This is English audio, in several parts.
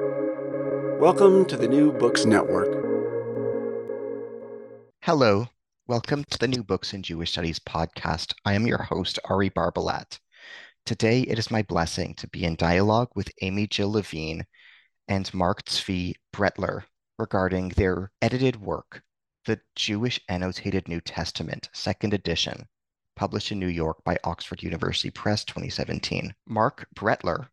Welcome to the New Books Network. Hello, welcome to the New Books in Jewish Studies podcast. I am your host, Ari Barbalat. Today, it is my blessing to be in dialogue with Amy Jill Levine and Marc Zvi Brettler regarding their edited work, The Jewish Annotated New Testament, Second Edition, published in New York by Oxford University Press 2017. Marc Brettler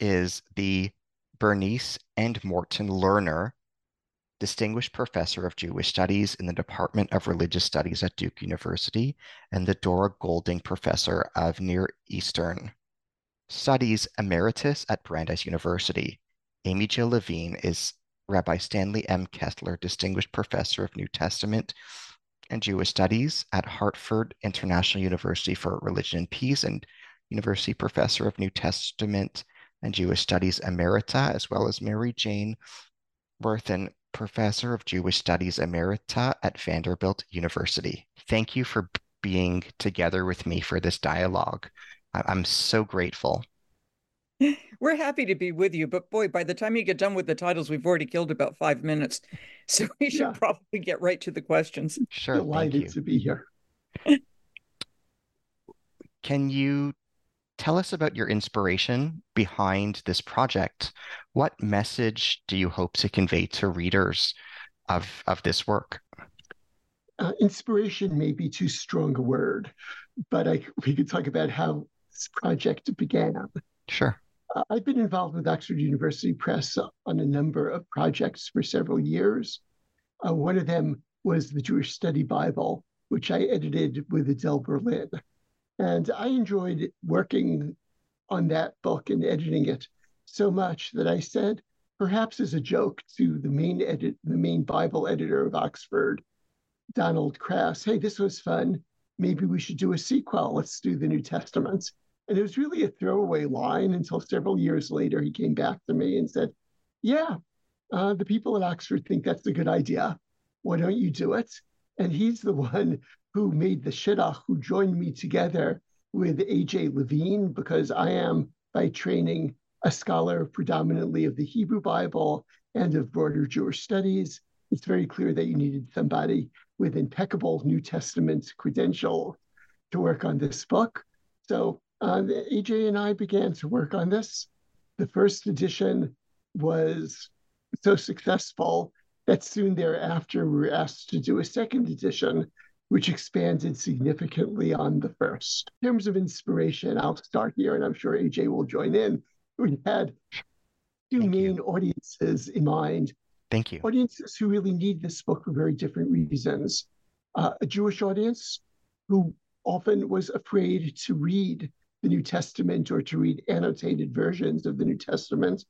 is the Bernice and Morton Lerner Distinguished Professor of Jewish Studies in the Department of Religious Studies at Duke University and the Dora Golding Professor of Near Eastern Studies Emeritus at Brandeis University. Amy Jill Levine is Rabbi Stanley M. Kessler Distinguished Professor of New Testament and Jewish Studies at Hartford International University for Religion and Peace and University Professor of New Testament and Jewish Studies Emerita, as well as Mary Jane Werthan Professor of Jewish Studies Emerita at Vanderbilt University. Thank you for being together with me for this dialogue. I'm so grateful. We're happy to be with you, but boy, by the time you get done with the titles, we've already killed about five minutes. So we should yeah. probably get right to the questions. Sure. Delighted to be here. Can you tell us about your inspiration behind this project? What message do you hope to convey to readers of, of this work? Uh, inspiration may be too strong a word, but I, we could talk about how this project began. Sure. Uh, I've been involved with Oxford University Press on a number of projects for several years. Uh, one of them was the Jewish Study Bible, which I edited with Adele Berlin. And I enjoyed working on that book and editing it so much that I said, perhaps as a joke to the main edit, the main Bible editor of Oxford, Donald Kraus, hey, this was fun. Maybe we should do a sequel. Let's do the New Testament. And it was really a throwaway line until several years later he came back to me and said, Yeah, uh, the people at Oxford think that's a good idea. Why don't you do it? And he's the one who made the shidduch, who joined me together with AJ Levine, because I am by training a scholar predominantly of the Hebrew Bible and of broader Jewish studies. It's very clear that you needed somebody with impeccable New Testament credential to work on this book. So uh, AJ and I began to work on this. The first edition was so successful that soon thereafter we were asked to do a second edition which expanded significantly on the first. In terms of inspiration, I'll start here, and I'm sure AJ will join in. We had two Thank main you. audiences in mind. Thank you. Audiences who really need this book for very different reasons. Uh, a Jewish audience who often was afraid to read the New Testament or to read annotated versions of the New Testament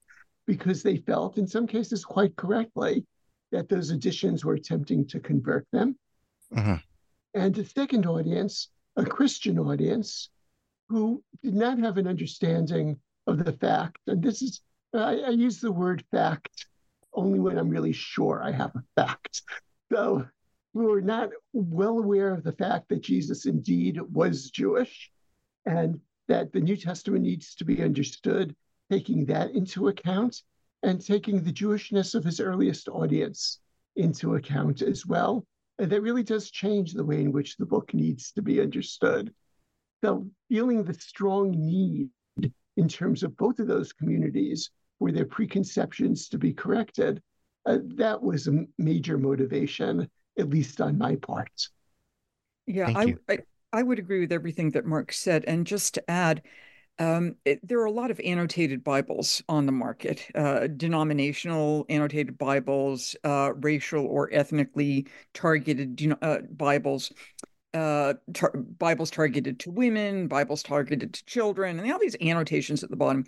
because they felt, in some cases quite correctly, that those editions were attempting to convert them. Mm-hmm and a second audience, a Christian audience, who did not have an understanding of the fact, and this is, I, I use the word fact only when I'm really sure I have a fact. So we were not well aware of the fact that Jesus indeed was Jewish and that the New Testament needs to be understood, taking that into account and taking the Jewishness of his earliest audience into account as well. And that really does change the way in which the book needs to be understood. So, feeling the strong need in terms of both of those communities for their preconceptions to be corrected, uh, that was a major motivation, at least on my part. Yeah, I, I, I would agree with everything that Marc said. And just to add, um, it, there are a lot of annotated Bibles on the market, uh, denominational annotated Bibles, uh, racial or ethnically targeted uh, Bibles, uh, tar- Bibles targeted to women, Bibles targeted to children, and they have these annotations at the bottom.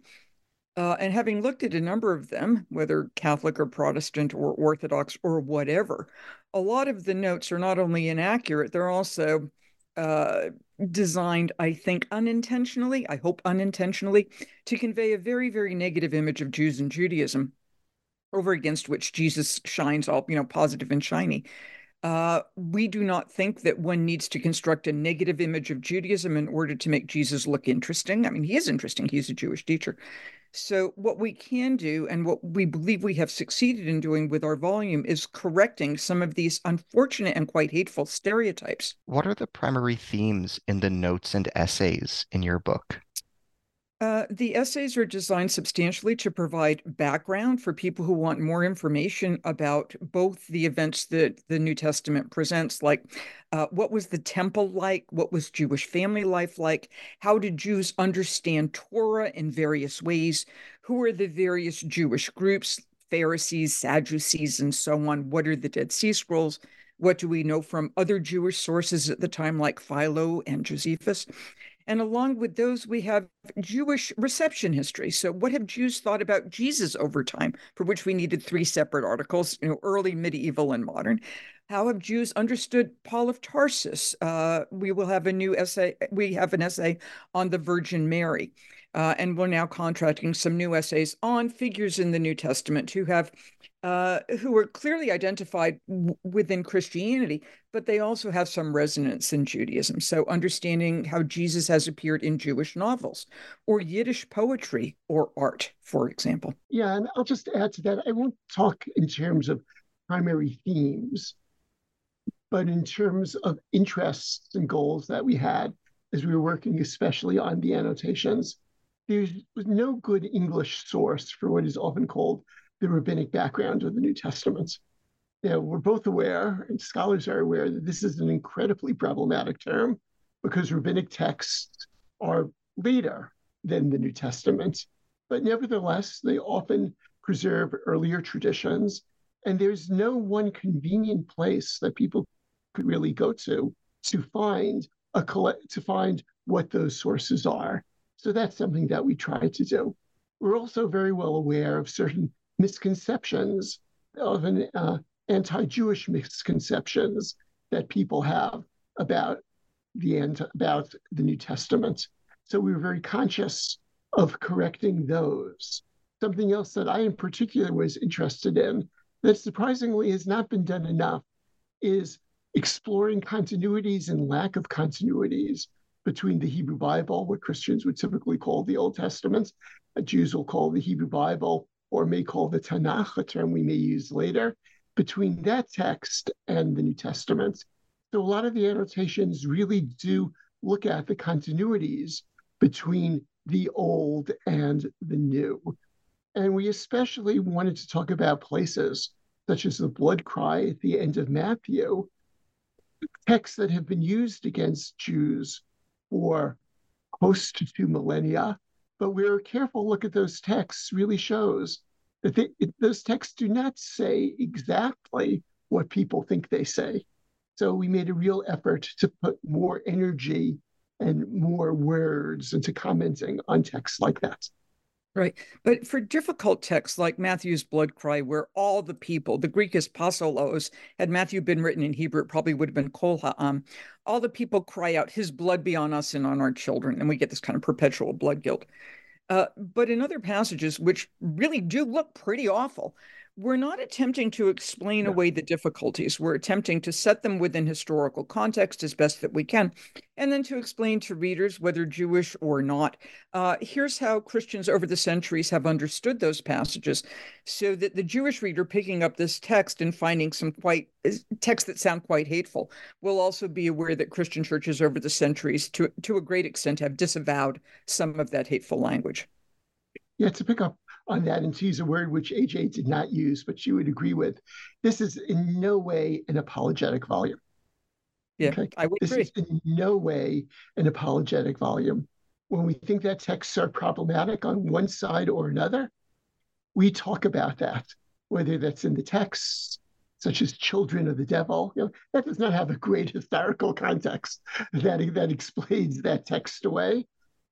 Uh, and having looked at a number of them, whether Catholic or Protestant or Orthodox or whatever, a lot of the notes are not only inaccurate, they're also uh, designed, I think, unintentionally, I hope unintentionally, to convey a very, very negative image of Jews and Judaism over against which Jesus shines all, you know, positive and shiny. Uh, we do not think that one needs to construct a negative image of Judaism in order to make Jesus look interesting. I mean, he is interesting. He's a Jewish teacher. So, what we can do and what we believe we have succeeded in doing with our volume is correcting some of these unfortunate and quite hateful stereotypes. What are the primary themes in the notes and essays in your book? Uh, the essays are designed substantially to provide background for people who want more information about both the events that the New Testament presents, like uh, what was the temple like? What was Jewish family life like? How did Jews understand Torah in various ways? Who are the various Jewish groups, Pharisees, Sadducees, and so on? What are the Dead Sea Scrolls? What do we know from other Jewish sources at the time, like Philo and Josephus? And along with those, we have Jewish reception history. So, what have Jews thought about Jesus over time, for which we needed three separate articles, you know, early, medieval, and modern? How have Jews understood Paul of Tarsus? Uh, we will have a new essay. We have an essay on the Virgin Mary. Uh, and we're now contracting some new essays on figures in the New Testament who have uh, who are clearly identified w- within Christianity, but they also have some resonance in Judaism. So, understanding how Jesus has appeared in Jewish novels or Yiddish poetry or art, for example. Yeah, and I'll just add to that. I won't talk in terms of primary themes, but in terms of interests and goals that we had as we were working, especially on the annotations. There was no good English source for what is often called the rabbinic background of the New Testament. You we're both aware, and scholars are aware, that this is an incredibly problematic term because rabbinic texts are later than the New Testament. But nevertheless, they often preserve earlier traditions. And there's no one convenient place that people could really go to to find a collect to find what those sources are. So that's something that we try to do. We're also very well aware of certain misconceptions, of an uh, anti-Jewish misconceptions that people have about the end about the New Testament. So we were very conscious of correcting those. Something else that I in particular was interested in that surprisingly has not been done enough is exploring continuities and lack of continuities between the Hebrew Bible, what Christians would typically call the Old Testament, Jews will call the Hebrew Bible, or may call the Tanakh, a term we may use later, between that text and the New Testament. So a lot of the annotations really do look at the continuities between the old and the new. And we especially wanted to talk about places such as the blood cry at the end of Matthew, texts that have been used against Jews for close to two millennia but where a careful look at those texts really shows that they, it, those texts do not say exactly what people think they say. So we made a real effort to put more energy and more words into commenting on texts like that. Right. But for difficult texts like Matthew's blood cry, where all the people, the Greek is pas ho laos, had Matthew been written in Hebrew, it probably would have been kol ha'am. All the people cry out, his blood be on us and on our children. And we get this kind of perpetual blood guilt. Uh, but in other passages, which really do look pretty awful, we're not attempting to explain yeah. away the difficulties. We're attempting to set them within historical context as best that we can, and then to explain to readers, whether Jewish or not, uh, here's how Christians over the centuries have understood those passages, so that the Jewish reader picking up this text and finding some quite texts that sound quite hateful will also be aware that Christian churches over the centuries, to to a great extent, have disavowed some of that hateful language. Yeah, to pick up on that and to use a word which AJ did not use, but she would agree with. This is in no way an apologetic volume. Yeah, okay? I would agree. this agree. is in no way an apologetic volume. When we think that texts are problematic on one side or another, we talk about that, whether that's in the texts, such as children of the devil. You know, that does not have a great historical context that, that explains that text away.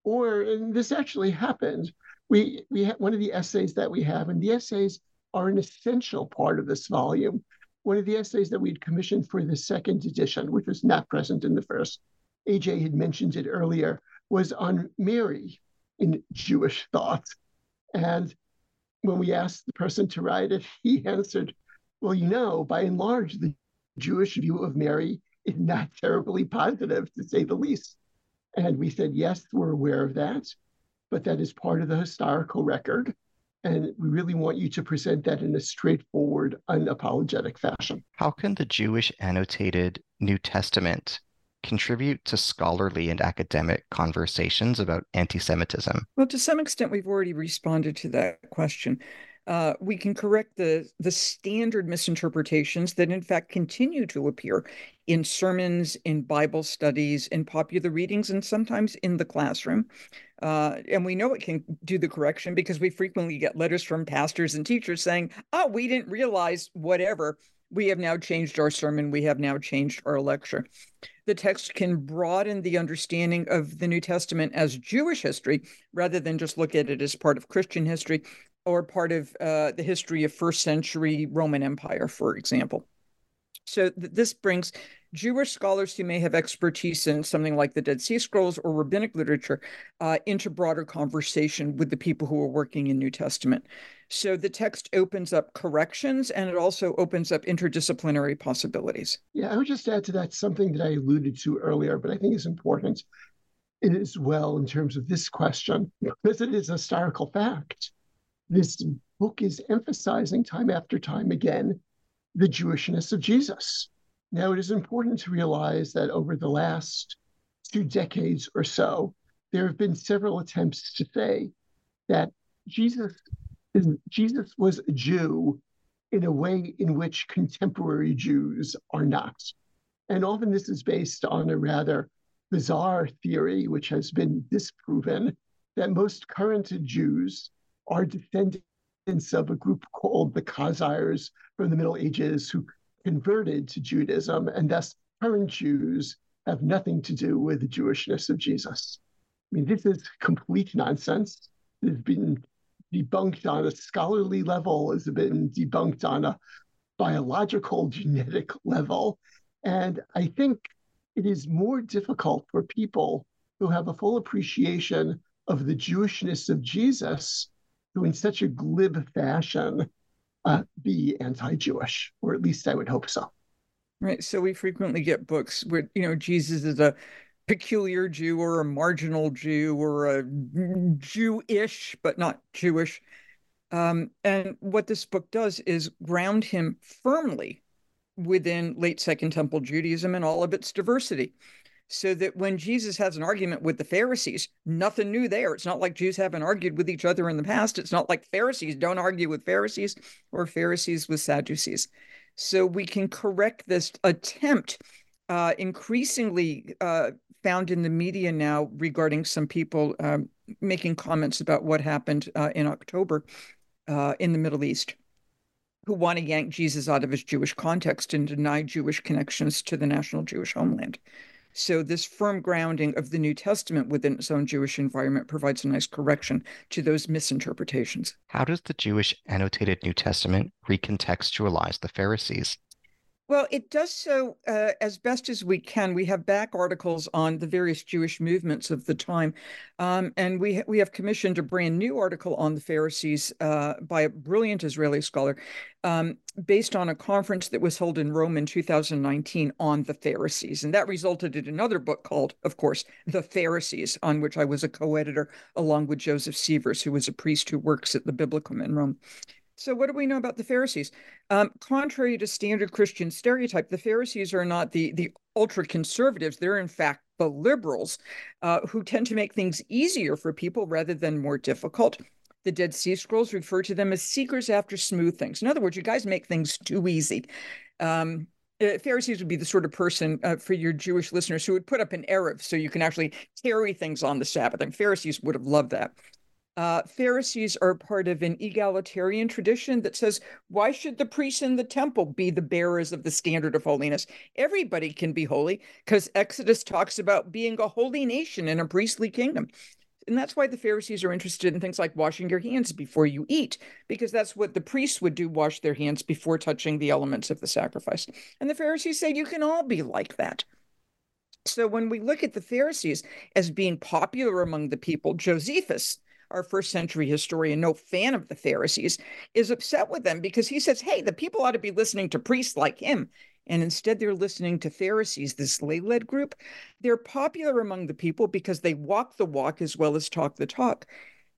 Or, and this actually happened, we we have one of the essays that we have, and the essays are an essential part of this volume. One of the essays that we'd commissioned for the second edition, which was not present in the first, AJ had mentioned it earlier, was on Mary in Jewish thought. And when we asked the person to write it, he answered, Well, you know, by and large, the Jewish view of Mary is not terribly positive, to say the least. And we said, Yes, we're aware of that. But that is part of the historical record. And we really want you to present that in a straightforward, unapologetic fashion. How can the Jewish annotated New Testament contribute to scholarly and academic conversations about anti Semitism? Well, to some extent, we've already responded to that question. Uh, we can correct the the standard misinterpretations that in fact continue to appear in sermons in bible studies in popular readings and sometimes in the classroom. Uh, and we know it can do the correction because we frequently get letters from pastors and teachers saying oh we didn't realize whatever. We have now changed our sermon. We have now changed our lecture. The text can broaden the understanding of the New Testament as Jewish history rather than just look at it as part of Christian history or part of uh, the history of first century Roman Empire, for example. So th- this brings Jewish scholars who may have expertise in something like the Dead Sea Scrolls or rabbinic literature uh, into broader conversation with the people who are working in New Testament. So the text opens up corrections and it also opens up interdisciplinary possibilities. Yeah, I would just add to that something that I alluded to earlier, but I think is important as well in terms of this question, because it is a historical fact this book is emphasizing time after time again the Jewishness of Jesus. Now, it is important to realize that over the last two decades or so, there have been several attempts to say that Jesus Jesus was a Jew in a way in which contemporary Jews are not. And often this is based on a rather bizarre theory, which has been disproven, that most current Jews are descendants of a group called the Khazars from the Middle Ages who converted to Judaism, and thus current Jews have nothing to do with the Jewishness of Jesus. I mean, this is complete nonsense. It has been debunked on a scholarly level, it's been debunked on a biological, genetic level. And I think it is more difficult for people who have a full appreciation of the Jewishness of Jesus who, in such a glib fashion, uh, be anti-Jewish, or at least I would hope so. Right. So we frequently get books where you know Jesus is a peculiar Jew or a marginal Jew or a Jewish but not Jewish. Um, and what this book does is ground him firmly within late Second Temple Judaism and all of its diversity so that when Jesus has an argument with the Pharisees, nothing new there. It's not like Jews haven't argued with each other in the past. It's not like Pharisees don't argue with Pharisees or Pharisees with Sadducees. So we can correct this attempt, uh, increasingly uh, found in the media now regarding some people um, making comments about what happened uh, in October uh, in the Middle East who want to yank Jesus out of his Jewish context and deny Jewish connections to the national Jewish homeland. So, this firm grounding of the New Testament within its own Jewish environment provides a nice correction to those misinterpretations. How does the Jewish annotated New Testament recontextualize the Pharisees? Well, it does so uh, as best as we can. We have back articles on the various Jewish movements of the time, um, and we we have commissioned a brand new article on the Pharisees uh, by a brilliant Israeli scholar, um, based on a conference that was held in Rome in 2019 on the Pharisees, and that resulted in another book called, of course, The Pharisees, on which I was a co-editor along with Joseph Sievers, who was a priest who works at the Biblicum in Rome. So, what do we know about the Pharisees? Um, contrary to standard Christian stereotype, the Pharisees are not the the ultra conservatives. They're in fact the liberals, uh, who tend to make things easier for people rather than more difficult. The Dead Sea Scrolls refer to them as seekers after smooth things. In other words, you guys make things too easy. Um, uh, Pharisees would be the sort of person uh, for your Jewish listeners who would put up an Eruv so you can actually carry things on the Sabbath. And Pharisees would have loved that. Uh, Pharisees are part of an egalitarian tradition that says, why should the priests in the temple be the bearers of the standard of holiness? Everybody can be holy because Exodus talks about being a holy nation in a priestly kingdom. And that's why the Pharisees are interested in things like washing your hands before you eat, because that's what the priests would do wash their hands before touching the elements of the sacrifice. And the Pharisees say you can all be like that. So when we look at the Pharisees as being popular among the people, Josephus, our first century historian, no fan of the Pharisees, is upset with them because he says, hey, the people ought to be listening to priests like him. and instead they're listening to Pharisees, this lay led group. They're popular among the people because they walk the walk as well as talk the talk.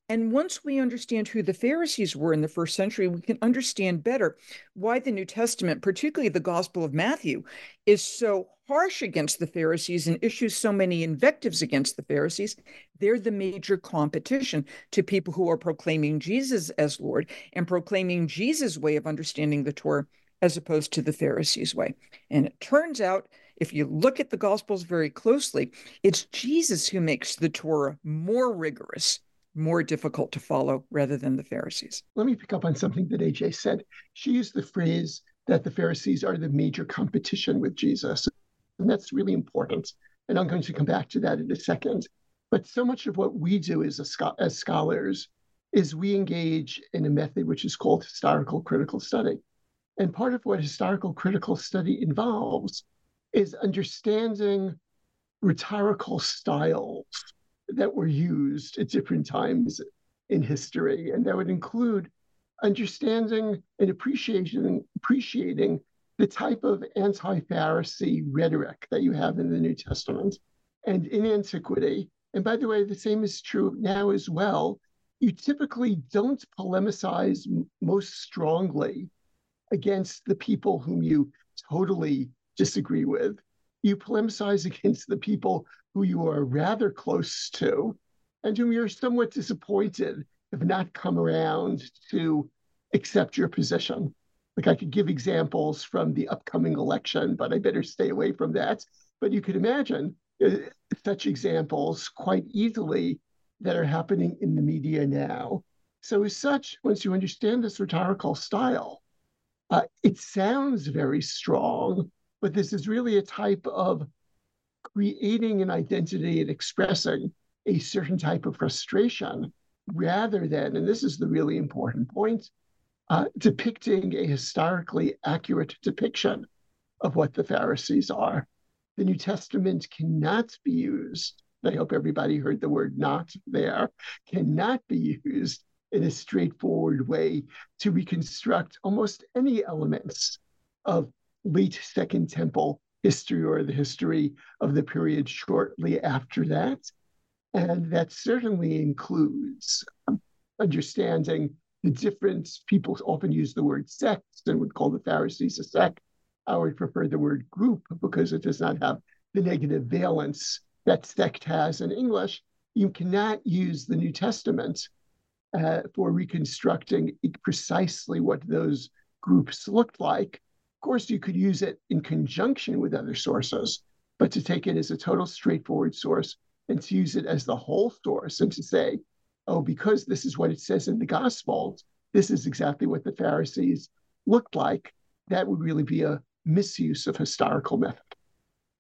And once we understand who the Pharisees were in the first century, we can understand better why the New Testament, particularly the Gospel of Matthew, is so harsh against the Pharisees and issues so many invectives against the Pharisees. They're the major competition to people who are proclaiming Jesus as Lord and proclaiming Jesus' way of understanding the Torah as opposed to the Pharisees' way. And it turns out, if you look at the Gospels very closely, it's Jesus who makes the Torah more rigorous more difficult to follow rather than the Pharisees. Let me pick up on something that AJ said. She used the phrase that the Pharisees are the major competition with Jesus. And that's really important. And I'm going to come back to that in a second. But so much of what we do as, as scholars is we engage in a method which is called historical critical study. And part of what historical critical study involves is understanding rhetorical styles that were used at different times in history. And that would include understanding and appreciating, appreciating the type of anti Pharisee rhetoric that you have in the New Testament and in antiquity. And by the way, the same is true now as well. You typically don't polemicize most strongly against the people whom you totally disagree with. You polemicize against the people who you are rather close to and whom you're somewhat disappointed have not come around to accept your position. Like I could give examples from the upcoming election, but I better stay away from that. But you could imagine uh, such examples quite easily that are happening in the media now. So, as such, once you understand this rhetorical style, uh, it sounds very strong, but this is really a type of creating an identity and expressing a certain type of frustration rather than, and this is the really important point, uh, depicting a historically accurate depiction of what the Pharisees are. The New Testament cannot be used, I hope everybody heard the word not there, cannot be used in a straightforward way to reconstruct almost any elements of late Second Temple history or the history of the period shortly after that. And that certainly includes understanding the difference. People often use the word sects and would call the Pharisees a sect. I would prefer the word group because it does not have the negative valence that sect has in English. You cannot use the New Testament uh, for reconstructing precisely what those groups looked like of course, you could use it in conjunction with other sources, but to take it as a total straightforward source and to use it as the whole source and to say, oh, because this is what it says in the Gospels, this is exactly what the Pharisees looked like, that would really be a misuse of historical method.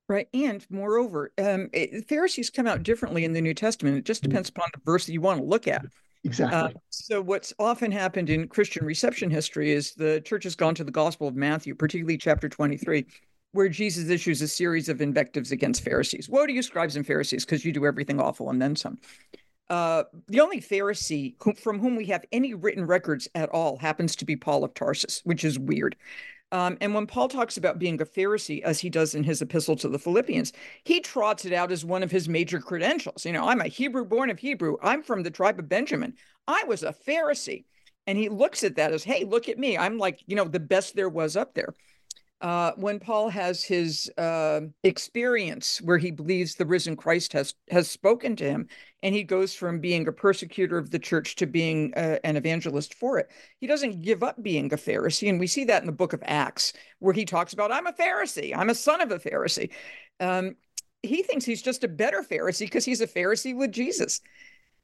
Right. And moreover, um, it, Pharisees come out differently in the New Testament. It just mm-hmm. depends upon the verse that you want to look at. Exactly. Uh, so, what's often happened in Christian reception history is the church has gone to the Gospel of Matthew, particularly chapter 23, where Jesus issues a series of invectives against Pharisees. Woe to you, scribes and Pharisees, because you do everything awful and then some. Uh, the only Pharisee who, from whom we have any written records at all happens to be Paul of Tarsus, which is weird. Um, and when Paul talks about being a Pharisee, as he does in his epistle to the Philippians, he trots it out as one of his major credentials. You know, I'm a Hebrew born of Hebrew. I'm from the tribe of Benjamin. I was a Pharisee. And he looks at that as, hey, look at me. I'm like, you know, the best there was up there uh, when Paul has his uh, experience where he believes the risen Christ has has spoken to him, and he goes from being a persecutor of the church to being uh, an evangelist for it. He doesn't give up being a Pharisee, and we see that in the book of Acts, where he talks about, "I'm a Pharisee. I'm a son of a Pharisee." Um, he thinks he's just a better Pharisee because he's a Pharisee with Jesus.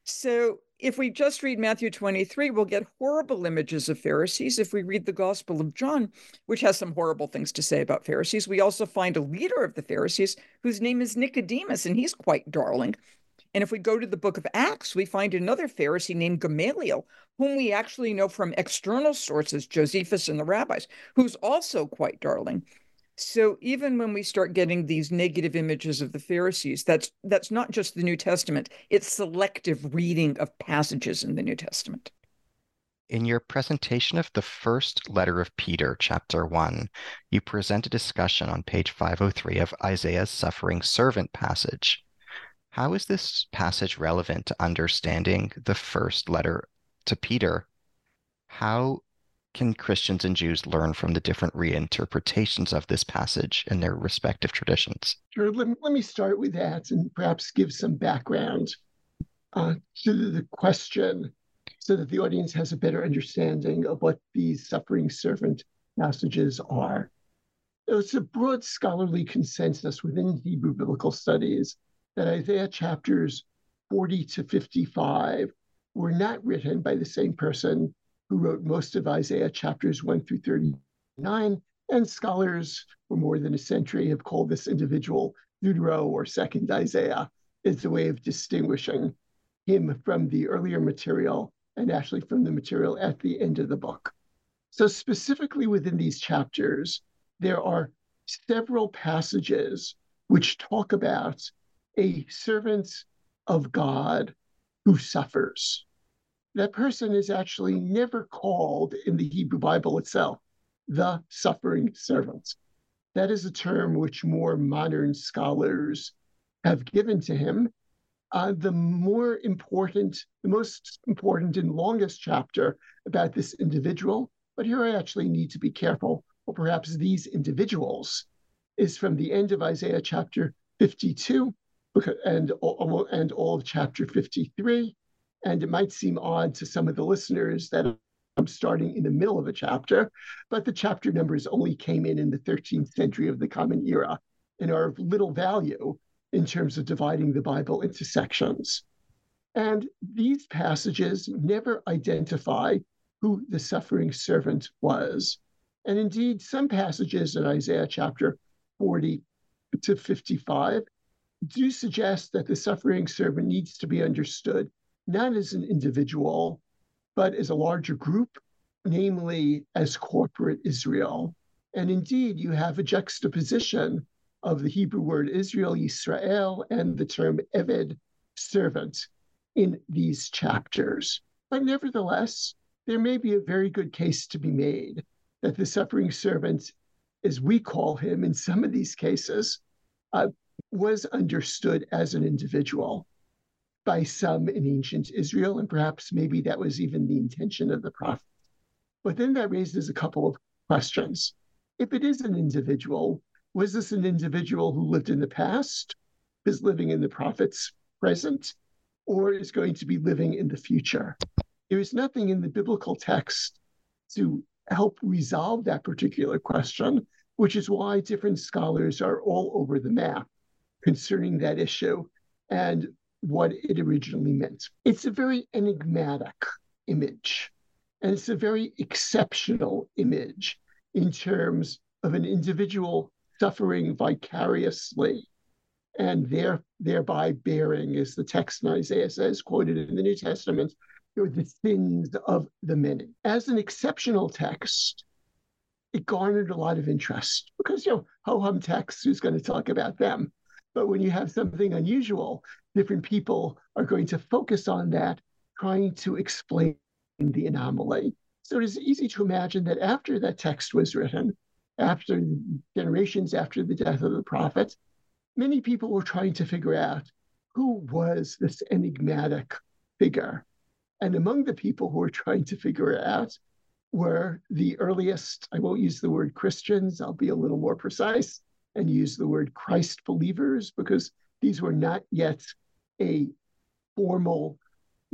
So if we just read Matthew 23, we'll get horrible images of Pharisees. If we read the Gospel of John, which has some horrible things to say about Pharisees, we also find a leader of the Pharisees whose name is Nicodemus, and he's quite darling. And if we go to the book of Acts, we find another Pharisee named Gamaliel, whom we actually know from external sources, Josephus and the rabbis, who's also quite darling. So even when we start getting these negative images of the Pharisees, that's that's not just the New Testament, it's selective reading of passages in the New Testament. In your presentation of the first letter of Peter, chapter 1, you present a discussion on page 503 of Isaiah's suffering servant passage. How is this passage relevant to understanding the first letter to Peter? How can Christians and Jews learn from the different reinterpretations of this passage in their respective traditions? Sure. Let, let me start with that and perhaps give some background uh, to the question so that the audience has a better understanding of what these suffering servant passages are. It's a broad scholarly consensus within Hebrew biblical studies that Isaiah chapters 40 to 55 were not written by the same person who wrote most of Isaiah chapters 1 through 39. And scholars for more than a century have called this individual Deutero or Second Isaiah as a way of distinguishing him from the earlier material and actually from the material at the end of the book. So, specifically within these chapters, there are several passages which talk about a servant of God who suffers. That person is actually never called in the Hebrew Bible itself the suffering servant. That is a term which more modern scholars have given to him uh, the more important, the most important and longest chapter about this individual, but here I actually need to be careful, or perhaps these individuals, is from the end of Isaiah chapter 52 and, and all of chapter 53. And it might seem odd to some of the listeners that I'm starting in the middle of a chapter, but the chapter numbers only came in in the 13th century of the Common Era and are of little value in terms of dividing the Bible into sections. And these passages never identify who the suffering servant was. And indeed, some passages in Isaiah chapter 40 to 55 do suggest that the suffering servant needs to be understood not as an individual, but as a larger group, namely as corporate Israel. And indeed, you have a juxtaposition of the Hebrew word Israel, Yisrael, and the term Eved, servant, in these chapters. But nevertheless, there may be a very good case to be made that the suffering servant, as we call him in some of these cases, uh, was understood as an individual by some in ancient Israel, and perhaps maybe that was even the intention of the prophet. But then that raises a couple of questions. If it is an individual, was this an individual who lived in the past, is living in the prophet's present, or is going to be living in the future? There is nothing in the biblical text to help resolve that particular question, which is why different scholars are all over the map concerning that issue and what it originally meant. It's a very enigmatic image, and it's a very exceptional image in terms of an individual suffering vicariously and there, thereby bearing, as the text in Isaiah says, quoted in the New Testament, the sins of the many. As an exceptional text, it garnered a lot of interest because, you know, ho hum texts, who's going to talk about them? But when you have something unusual, different people are going to focus on that, trying to explain the anomaly. So it is easy to imagine that after that text was written, after generations after the death of the prophet, many people were trying to figure out who was this enigmatic figure. And among the people who were trying to figure it out were the earliest, I won't use the word Christians, I'll be a little more precise and use the word Christ believers because these were not yet a formal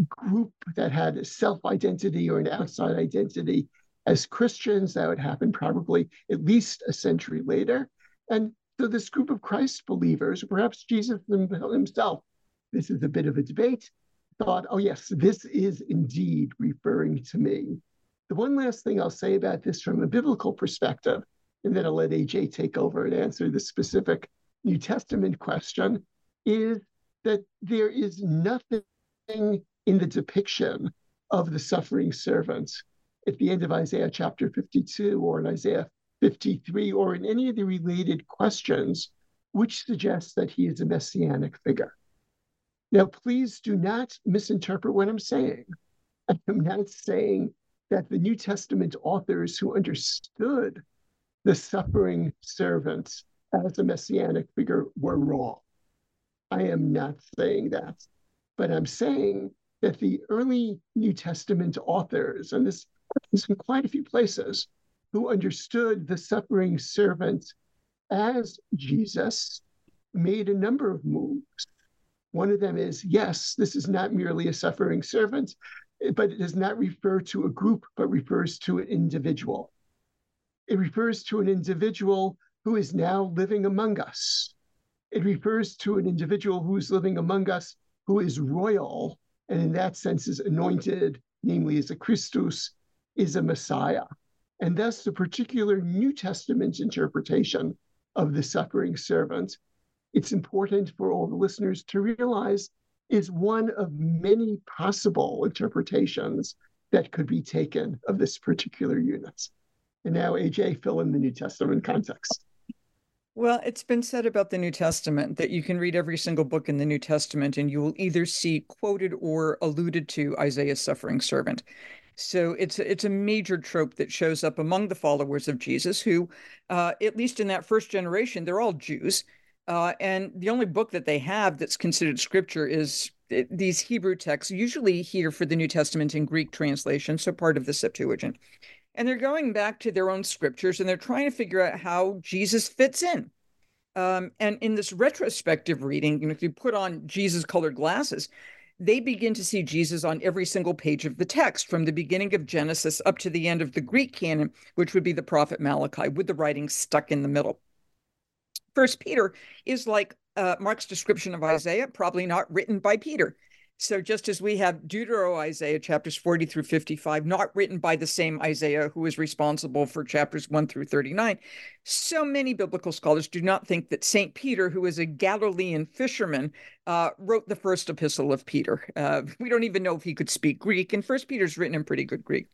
group that had a self identity or an outside identity as Christians, that would happen probably at least a century later. And so this group of Christ believers, perhaps Jesus himself, this is a bit of a debate, thought, oh, yes, this is indeed referring to me. The one last thing I'll say about this from a biblical perspective, and then I'll let AJ take over and answer the specific New Testament question, is that there is nothing in the depiction of the suffering servant at the end of Isaiah chapter 52 or in Isaiah 53 or in any of the related questions, which suggests that he is a messianic figure. Now, please do not misinterpret what I'm saying. I'm not saying that the New Testament authors who understood the suffering servant as a messianic figure were wrong. I am not saying that, but I'm saying that the early New Testament authors, and this is in quite a few places, who understood the suffering servant as Jesus, made a number of moves. One of them is yes, this is not merely a suffering servant, but it does not refer to a group, but refers to an individual. It refers to an individual who is now living among us. It refers to an individual who is living among us who is royal, and in that sense is anointed, namely as a Christus, is a Messiah. And thus, the particular New Testament interpretation of the suffering servant, it's important for all the listeners to realize is one of many possible interpretations that could be taken of this particular unit. And now, AJ, fill in the New Testament context. Well, it's been said about the New Testament that you can read every single book in the New Testament and you will either see quoted or alluded to Isaiah's suffering servant. So it's it's a major trope that shows up among the followers of Jesus, who, uh, at least in that first generation, they're all Jews, uh, and the only book that they have that's considered scripture is uh, these Hebrew texts, usually here for the New Testament in Greek translation, so part of the Septuagint. And they're going back to their own scriptures and they're trying to figure out how Jesus fits in. Um, and in this retrospective reading, you know, if you put on Jesus colored glasses, they begin to see Jesus on every single page of the text, from the beginning of Genesis up to the end of the Greek canon, which would be the prophet Malachi, with the writing stuck in the middle. First Peter is like uh, Marc's description of Isaiah, probably not written by Peter. So just as we have Deutero Isaiah chapters 40 through 55, not written by the same Isaiah who is responsible for chapters 1 through 39, so many biblical scholars do not think that St. Peter, who is a Galilean fisherman, uh, wrote the first epistle of Peter. Uh, we don't even know if he could speak Greek, and First Peter's written in pretty good Greek.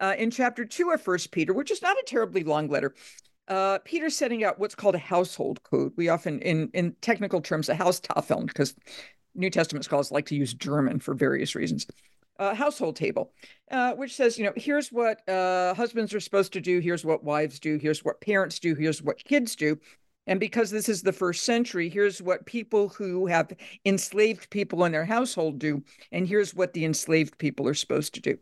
Uh, in chapter 2 of First Peter, which is not a terribly long letter, uh, Peter's setting out what's called a household code. We often, in in technical terms, a house Haustafel, because New Testament scholars like to use German for various reasons. Uh, household table, uh, which says, you know, here's what uh, husbands are supposed to do, here's what wives do, here's what parents do, here's what kids do. And because this is the first century, here's what people who have enslaved people in their household do, and here's what the enslaved people are supposed to do.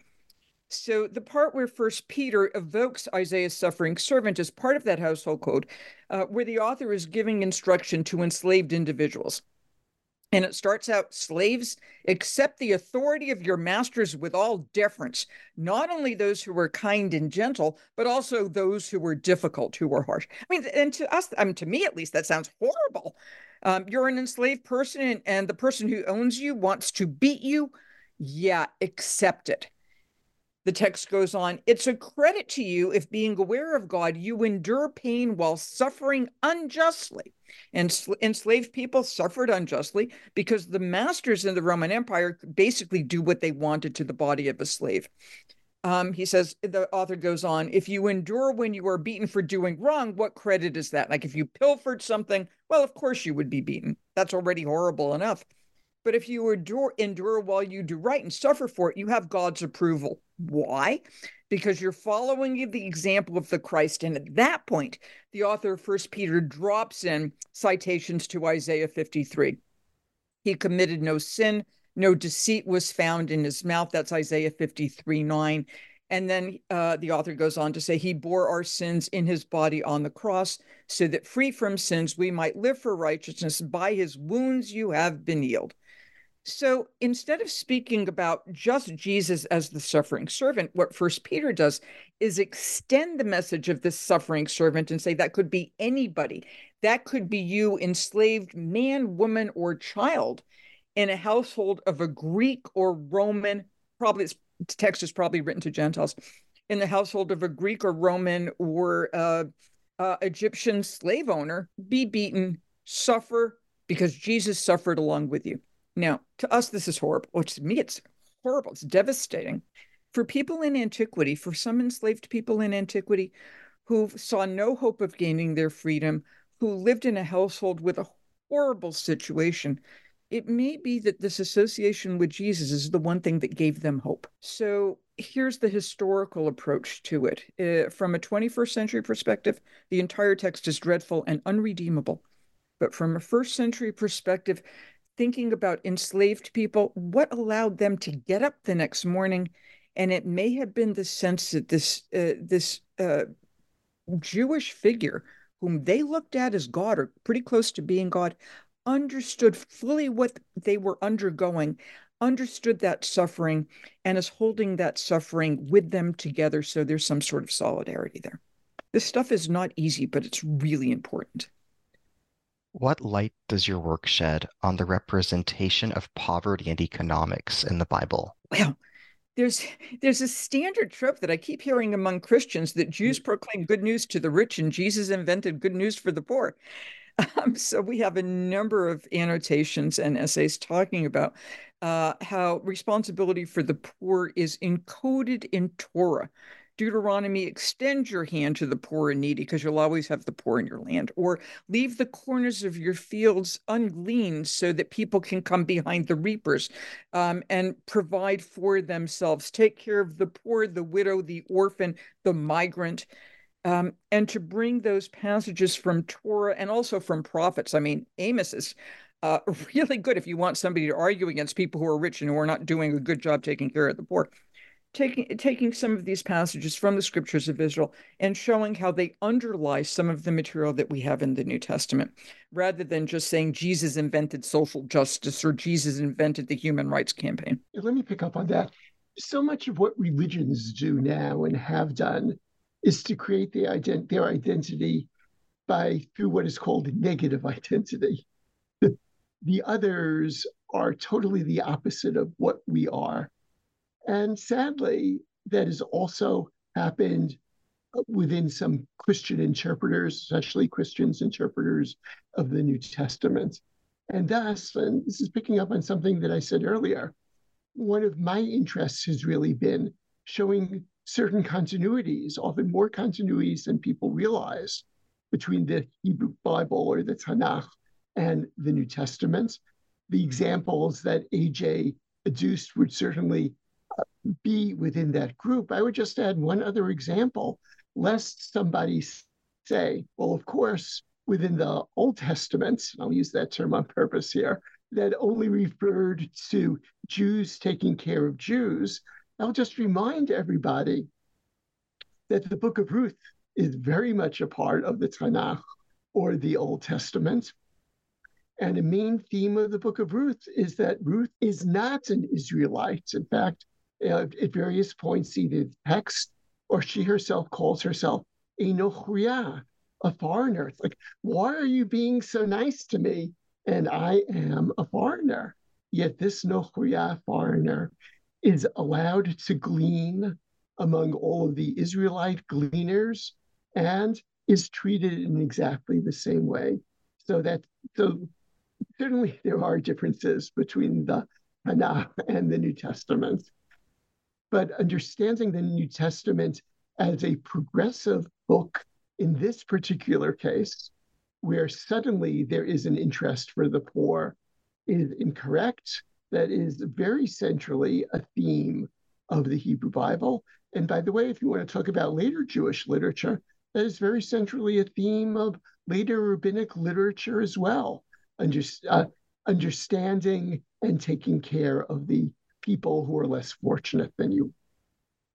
So the part where First Peter evokes Isaiah's suffering servant is part of that household code, uh, where the author is giving instruction to enslaved individuals. And it starts out slaves, accept the authority of your masters with all deference, not only those who were kind and gentle, but also those who were difficult, who were harsh. I mean, and to us, I mean, to me at least, that sounds horrible. Um, you're an enslaved person, and, and the person who owns you wants to beat you. Yeah, accept it. The text goes on, it's a credit to you if being aware of God, you endure pain while suffering unjustly. And enslaved people suffered unjustly because the masters in the Roman Empire basically do what they wanted to the body of a slave. Um, he says, the author goes on, if you endure when you are beaten for doing wrong, what credit is that? Like if you pilfered something, well, of course you would be beaten. That's already horrible enough. But if you endure, endure while you do right and suffer for it, you have God's approval. Why? Because you're following the example of the Christ. And at that point, the author of First Peter drops in citations to Isaiah 53. He committed no sin, no deceit was found in his mouth. That's Isaiah 53 9. And then uh, the author goes on to say, He bore our sins in his body on the cross, so that free from sins we might live for righteousness. By his wounds you have been healed. So instead of speaking about just Jesus as the suffering servant, what First Peter does is extend the message of this suffering servant and say that could be anybody. That could be you, enslaved man, woman, or child in a household of a Greek or Roman, probably this text is probably written to Gentiles, in the household of a Greek or Roman or uh, uh, Egyptian slave owner, be beaten, suffer, because Jesus suffered along with you. Now, to us, this is horrible. Well, to me, it's horrible. It's devastating. For people in antiquity, for some enslaved people in antiquity who saw no hope of gaining their freedom, who lived in a household with a horrible situation, it may be that this association with Jesus is the one thing that gave them hope. So here's the historical approach to it. Uh, from a 21st century perspective, the entire text is dreadful and unredeemable. But from a first century perspective, thinking about enslaved people, what allowed them to get up the next morning? And it may have been the sense that this uh, this uh, Jewish figure, whom they looked at as God or pretty close to being God, understood fully what they were undergoing understood that suffering and is holding that suffering with them together so there's some sort of solidarity there. This stuff is not easy, but it's really important. What light does your work shed on the representation of poverty and economics in the Bible? Well, there's there's a standard trope that I keep hearing among Christians that Jews mm. proclaim good news to the rich and Jesus invented good news for the poor. Um, so we have a number of annotations and essays talking about uh, how responsibility for the poor is encoded in Torah. Deuteronomy, extend your hand to the poor and needy because you'll always have the poor in your land, or leave the corners of your fields ungleaned so that people can come behind the reapers um, and provide for themselves. Take care of the poor, the widow, the orphan, the migrant um, and to bring those passages from Torah and also from prophets. I mean, Amos is uh, really good if you want somebody to argue against people who are rich and who are not doing a good job taking care of the poor. Taking taking some of these passages from the scriptures of Israel and showing how they underlie some of the material that we have in the New Testament, rather than just saying Jesus invented social justice or Jesus invented the human rights campaign. Let me pick up on that. So much of what religions do now and have done is to create the ident- their identity by through what is called negative identity. The, the others are totally the opposite of what we are. And sadly, that has also happened within some Christian interpreters, especially Christians interpreters of the New Testament. And thus, and this is picking up on something that I said earlier, one of my interests has really been showing certain continuities, often more continuities than people realize, between the Hebrew Bible or the Tanakh and the New Testament. The examples that AJ adduced would certainly be within that group. I would just add one other example, lest somebody say, well, of course, within the Old Testament, I'll use that term on purpose here, that only referred to Jews taking care of Jews. I'll just remind everybody that the book of Ruth is very much a part of the Tanakh or the Old Testament. And a main theme of the book of Ruth is that Ruth is not an Israelite. In fact, uh, at various points in the text, or she herself calls herself a Nochriah, a foreigner. It's like, why are you being so nice to me? And I am a foreigner. Yet this Nochriah foreigner is allowed to glean among all of the Israelite gleaners and is treated in exactly the same way. So that so certainly there are differences between the Tanakh and the New Testament. But understanding the New Testament as a progressive book in this particular case, where suddenly there is an interest for the poor, is incorrect that is very centrally a theme of the Hebrew Bible. And by the way, if you want to talk about later Jewish literature, that is very centrally a theme of later rabbinic literature as well, uh, understanding and taking care of the people who are less fortunate than you.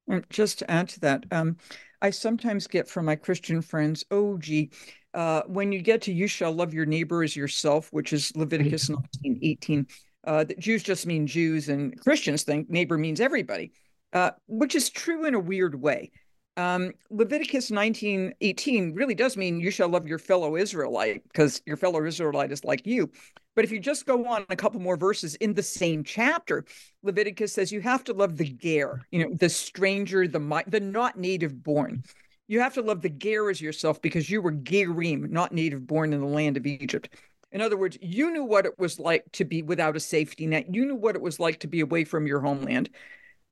And just to add to that, um, I sometimes get from my Christian friends, oh, gee, uh, when you get to you shall love your neighbor as yourself, which is Leviticus 19, 18, uh, that Jews just mean Jews and Christians think neighbor means everybody, uh, which is true in a weird way. Um, Leviticus 19, 18 really does mean you shall love your fellow Israelite because your fellow Israelite is like you. But if you just go on a couple more verses in the same chapter, Leviticus says you have to love the ger, you know, the stranger, the the not native born. You have to love the ger as yourself because you were gerim, not native born in the land of Egypt. In other words, you knew what it was like to be without a safety net. You knew what it was like to be away from your homeland.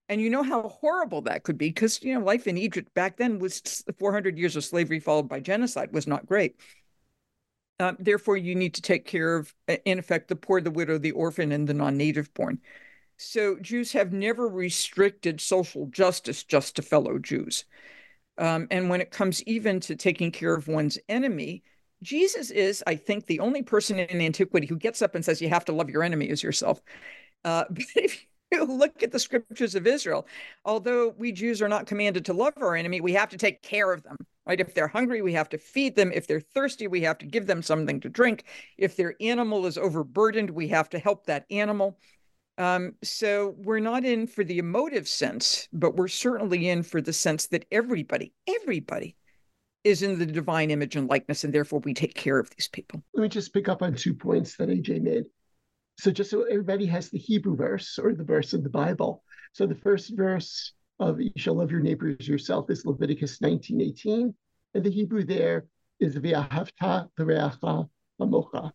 And you know how horrible that could be because, you know, life in Egypt back then was 400 years of slavery followed by genocide was not great. Uh, therefore, you need to take care of, in effect, the poor, the widow, the orphan, and the non native born. So Jews have never restricted social justice just to fellow Jews. Um, and when it comes even to taking care of one's enemy, Jesus is, I think, the only person in antiquity who gets up and says, You have to love your enemy as yourself. Uh, but if you look at the scriptures of Israel, although we Jews are not commanded to love our enemy, we have to take care of them. Right? If they're hungry, we have to feed them. If they're thirsty, we have to give them something to drink. If their animal is overburdened, we have to help that animal. Um, so we're not in for the emotive sense, but we're certainly in for the sense that everybody, everybody is in the divine image and likeness, and therefore we take care of these people. Let me just pick up on two points that AJ made. So just so everybody has the Hebrew verse or the verse of the Bible. So the first verse of you shall love your neighbors yourself is Leviticus 19:18. And the Hebrew there is V'ahavta l'reacha kamocha.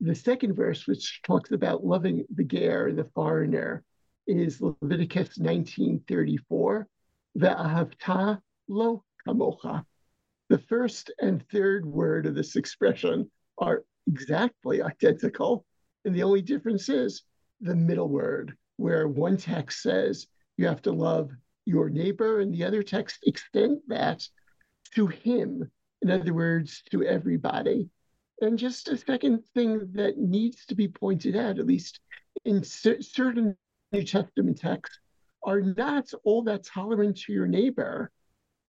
The second verse, which talks about loving the ger, the foreigner, is Leviticus 19:34. V'ahavta lo kamocha. The first and third word of this expression are exactly identical. And the only difference is the middle word, where one text says you have to love your neighbor, and the other text extend that to him. In other words, to everybody. And just a second thing that needs to be pointed out, at least in certain New Testament texts, are not all that tolerant to your neighbor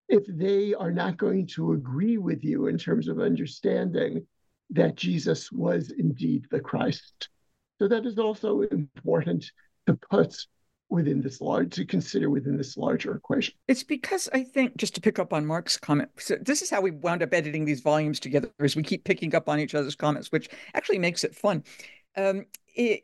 if they are not going to agree with you in terms of understanding that Jesus was indeed the Christ. So that is also important to put within this large to consider within this larger equation. It's because I think just to pick up on Marc's comment, so this is how we wound up editing these volumes together as we keep picking up on each other's comments, which actually makes it fun. Um, it,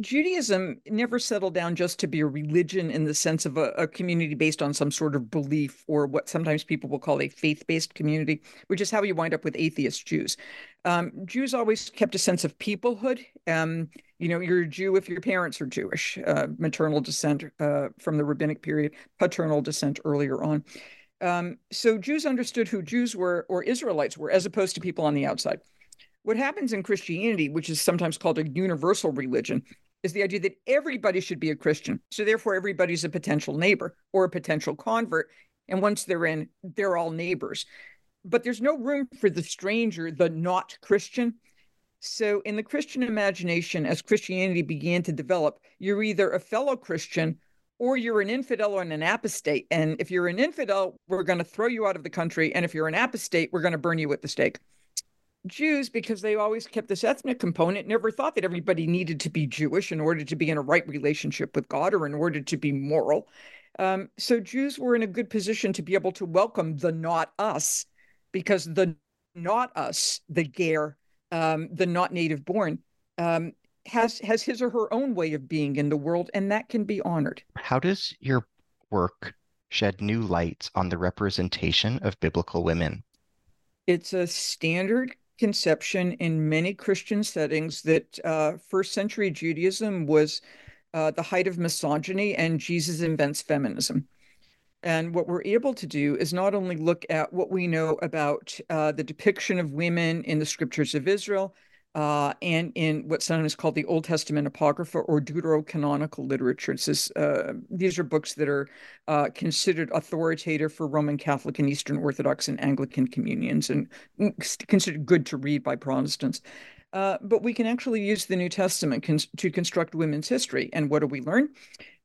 Judaism never settled down just to be a religion in the sense of a, a, community based on some sort of belief or what sometimes people will call a faith based community, which is how you wind up with atheist Jews. Um, Jews always kept a sense of peoplehood. Um, you know, you're a Jew if your parents are Jewish, uh, maternal descent uh, from the rabbinic period, paternal descent earlier on. Um, so Jews understood who Jews were or Israelites were as opposed to people on the outside. What happens in Christianity, which is sometimes called a universal religion, is the idea that everybody should be a Christian. So therefore, everybody's a potential neighbor or a potential convert. And once they're in, they're all neighbors. But there's no room for the stranger, the not Christian. So, in the Christian imagination, as Christianity began to develop, you're either a fellow Christian or you're an infidel or an apostate. And if you're an infidel, we're going to throw you out of the country. And if you're an apostate, we're going to burn you at the stake. Jews, because they always kept this ethnic component, never thought that everybody needed to be Jewish in order to be in a right relationship with God or in order to be moral. Um, so Jews were in a good position to be able to welcome the not us, because the not us, the ger, um, the not native born, um, has has his or her own way of being in the world, and that can be honored. How does your work shed new lights on the representation of biblical women? It's a standard conception in many Christian settings that uh, first century Judaism was uh, the height of misogyny and Jesus invents feminism. And what we're able to do is not only look at what we know about uh, the depiction of women in the scriptures of Israel, uh, and in what sometimes called the Old Testament Apocrypha or Deuterocanonical literature. Is, uh, these are books that are uh, considered authoritative for Roman Catholic and Eastern Orthodox and Anglican communions and considered good to read by Protestants. Uh, but we can actually use the New Testament to construct women's history. And what do we learn?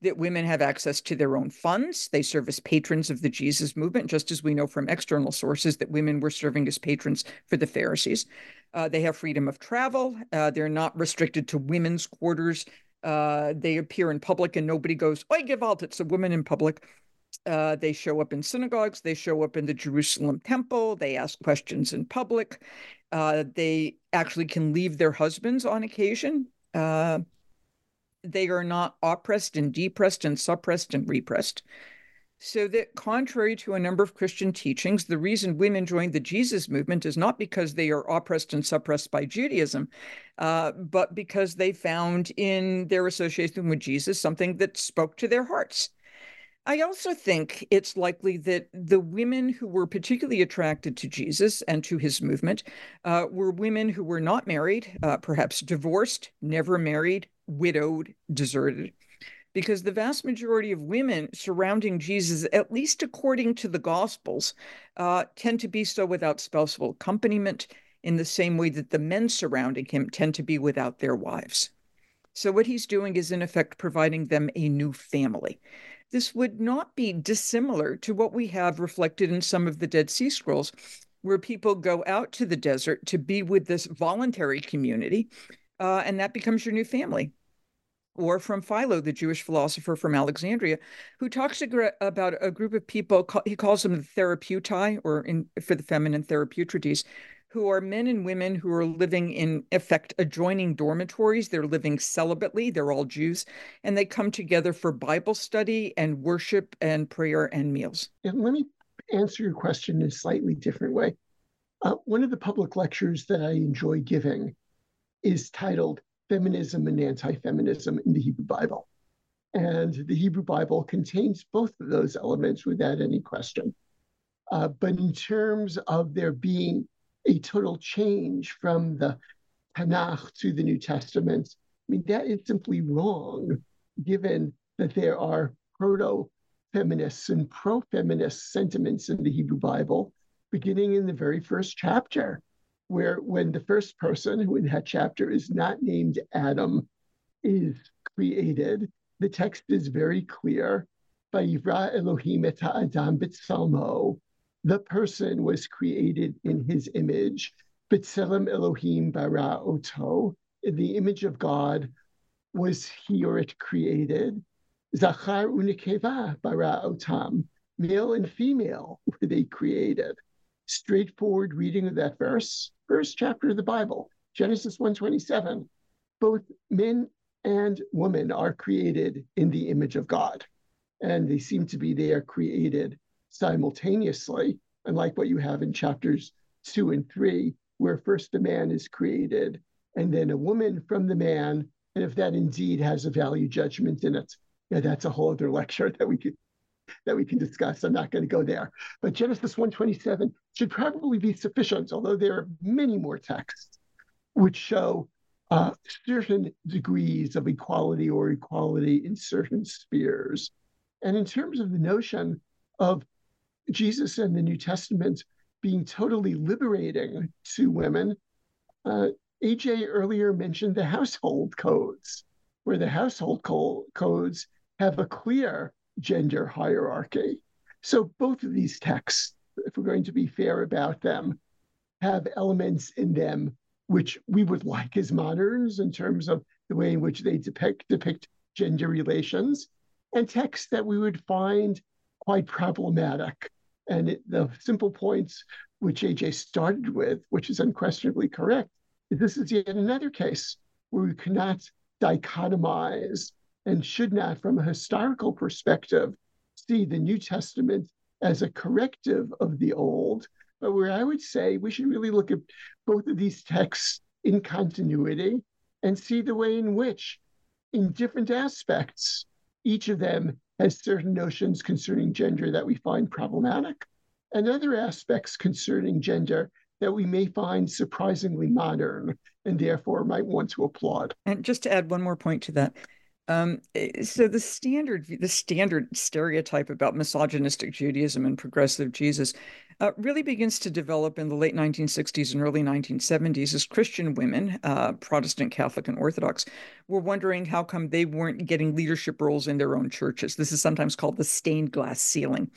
That women have access to their own funds. They serve as patrons of the Jesus movement, just as we know from external sources that women were serving as patrons for the Pharisees. Uh, they have freedom of travel. Uh, they're not restricted to women's quarters. Uh, they appear in public and nobody goes, I give out. It's a woman in public. Uh, they show up in synagogues. They show up in the Jerusalem temple. They ask questions in public. Uh, they actually can leave their husbands on occasion. Uh, they are not oppressed and depressed and suppressed and repressed. So that contrary to a number of Christian teachings, the reason women joined the Jesus movement is not because they are oppressed and suppressed by Judaism, uh, but because they found in their association with Jesus something that spoke to their hearts. I also think it's likely that the women who were particularly attracted to Jesus and to his movement uh, were women who were not married, uh, perhaps divorced, never married, widowed, deserted. Because the vast majority of women surrounding Jesus, at least according to the Gospels, uh, tend to be so without spousal accompaniment in the same way that the men surrounding him tend to be without their wives. So, what he's doing is, in effect, providing them a new family. This would not be dissimilar to what we have reflected in some of the Dead Sea Scrolls, where people go out to the desert to be with this voluntary community, uh, and that becomes your new family or from Philo, the Jewish philosopher from Alexandria, who talks about a group of people, he calls them the therapeutai, or in, for the feminine therapeutides, who are men and women who are living in effect adjoining dormitories. They're living celibately, they're all Jews, and they come together for Bible study and worship and prayer and meals. And let me answer your question in a slightly different way. Uh, one of the public lectures that I enjoy giving is titled feminism and anti feminism in the Hebrew Bible. And the Hebrew Bible contains both of those elements without any question. Uh, but in terms of there being a total change from the Tanakh to the New Testament, I mean, that is simply wrong, given that there are proto feminists and pro feminist sentiments in the Hebrew Bible, beginning in the very first chapter where when the first person who in that chapter is not named Adam is created, the text is very clear. Vayivra Elohim et Adam b'tzalmo. The person was created in his image. B'tselem Elohim bara oto. In the image of God was he or it created. Zachar unikeva bara otam. Male and female were they created straightforward reading of that verse, first chapter of the Bible, Genesis 1:27, both men and women are created in the image of God. And they seem to be they are created simultaneously, unlike what you have in chapters two and three, where first a man is created and then a woman from the man. And if that indeed has a value judgment in it, yeah, that's a whole other lecture that we could that we can discuss. I'm not going to go there. But Genesis 127 should probably be sufficient, although there are many more texts which show uh, certain degrees of equality or equality in certain spheres. And in terms of the notion of Jesus and the New Testament being totally liberating to women, uh, AJ earlier mentioned the household codes, where the household co- codes have a clear gender hierarchy. So both of these texts, if we're going to be fair about them, have elements in them which we would like as moderns in terms of the way in which they depict depict gender relations, and texts that we would find quite problematic. And it, the simple points which AJ started with, which is unquestionably correct, is this is yet another case where we cannot dichotomize and should not, from a historical perspective, see the New Testament as a corrective of the Old, but where I would say we should really look at both of these texts in continuity and see the way in which, in different aspects, each of them has certain notions concerning gender that we find problematic, and other aspects concerning gender that we may find surprisingly modern and therefore might want to applaud. And just to add one more point to that, um, eh, so the standard, the standard stereotype about misogynistic Judaism and progressive Jesus uh, really begins to develop in the late 1960s and early 1970s as Christian women, uh, Protestant, Catholic, and Orthodox, were wondering how come they weren't getting leadership roles in their own churches. This is sometimes called the stained glass ceiling.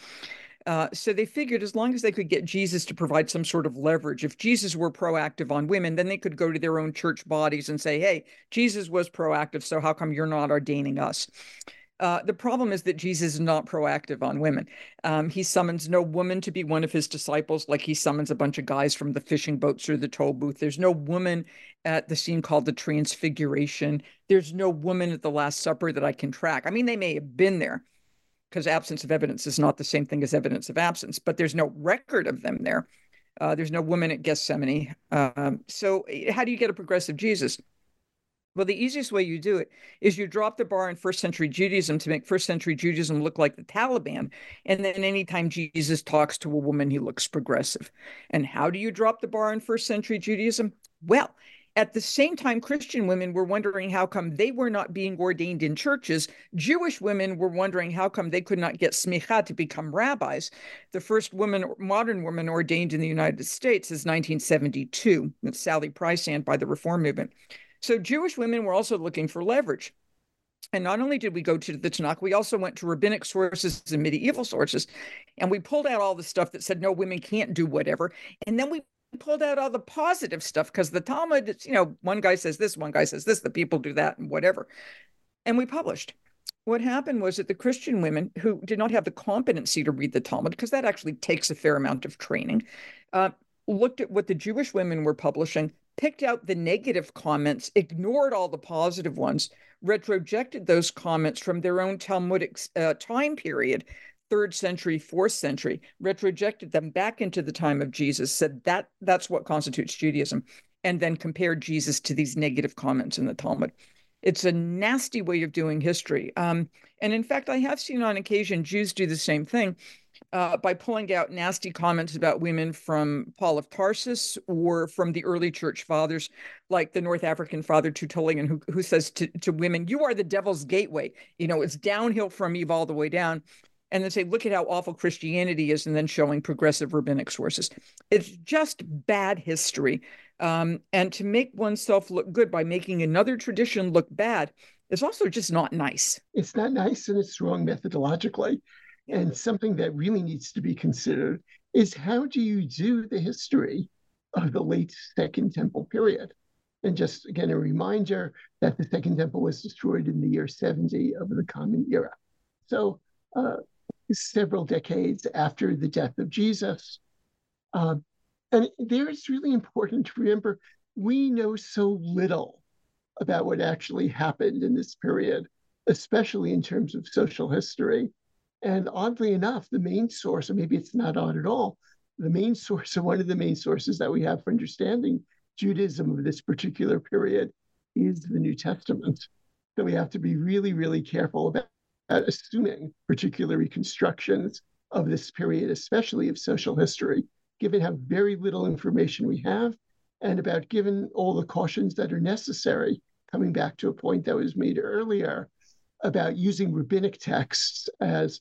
Uh, so they figured as long as they could get Jesus to provide some sort of leverage, if Jesus were proactive on women, then they could go to their own church bodies and say, hey, Jesus was proactive, so how come you're not ordaining us? Uh, the problem is that Jesus is not proactive on women. Um, he summons no woman to be one of his disciples, like he summons a bunch of guys from the fishing boats or the toll booth. There's no woman at the scene called the Transfiguration. There's no woman at the Last Supper that I can track. I mean, they may have been there, because absence of evidence is not the same thing as evidence of absence, but there's no record of them there. Uh, there's no woman at Gethsemane. Um, so, eh, how do you get a progressive Jesus? Well, the easiest way you do it is you drop the bar in first century Judaism to make first century Judaism look like the Taliban. And then anytime Jesus talks to a woman, he looks progressive. And how do you drop the bar in first century Judaism? Well, At the same time, Christian women were wondering how come they were not being ordained in churches. Jewish women were wondering how come they could not get smicha to become rabbis. The first woman, modern woman ordained in the United States is 1972. That's Sally Priesand by the Reform Movement. So Jewish women were also looking for leverage. And not only did we go to the Tanakh, we also went to rabbinic sources and medieval sources, and we pulled out all the stuff that said no, women can't do whatever. And then we pulled out all the positive stuff because the Talmud, you know, one guy says this, one guy says this, the people do that, and whatever. And we published. What happened was that the Christian women who did not have the competency to read the Talmud, because that actually takes a fair amount of training, uh, looked at what the Jewish women were publishing, picked out the negative comments, ignored all the positive ones, retrojected those comments from their own Talmudic uh, time period, third century, fourth century, retrojected them back into the time of Jesus, said that that's what constitutes Judaism, and then compared Jesus to these negative comments in the Talmud. It's a nasty way of doing history. Um, and in fact, I have seen on occasion Jews do the same thing uh, by pulling out nasty comments about women from Paul of Tarsus or from the early church fathers, like the North African father Tertullian, who, who says to, to women, You are the devil's gateway. You know, it's downhill from Eve all the way down. And then say, Look at how awful Christianity is, and then showing progressive rabbinic sources. It's just bad history. Um, and to make oneself look good by making another tradition look bad is also just not nice. It's not nice and it's wrong methodologically. And something that really needs to be considered is how do you do the history of the late Second Temple period? And just again, a reminder that the Second Temple was destroyed in the year 70 of the Common Era. So, uh, several decades after the death of Jesus. Uh, and there it's really important to remember we know so little about what actually happened in this period, especially in terms of social history. And oddly enough, the main source, or maybe it's not odd at all, the main source, or one of the main sources that we have for understanding Judaism of this particular period is the New Testament. So we have to be really, really careful about Uh, assuming particular reconstructions of this period, especially of social history, given how very little information we have, and about given all the cautions that are necessary, coming back to a point that was made earlier about using rabbinic texts as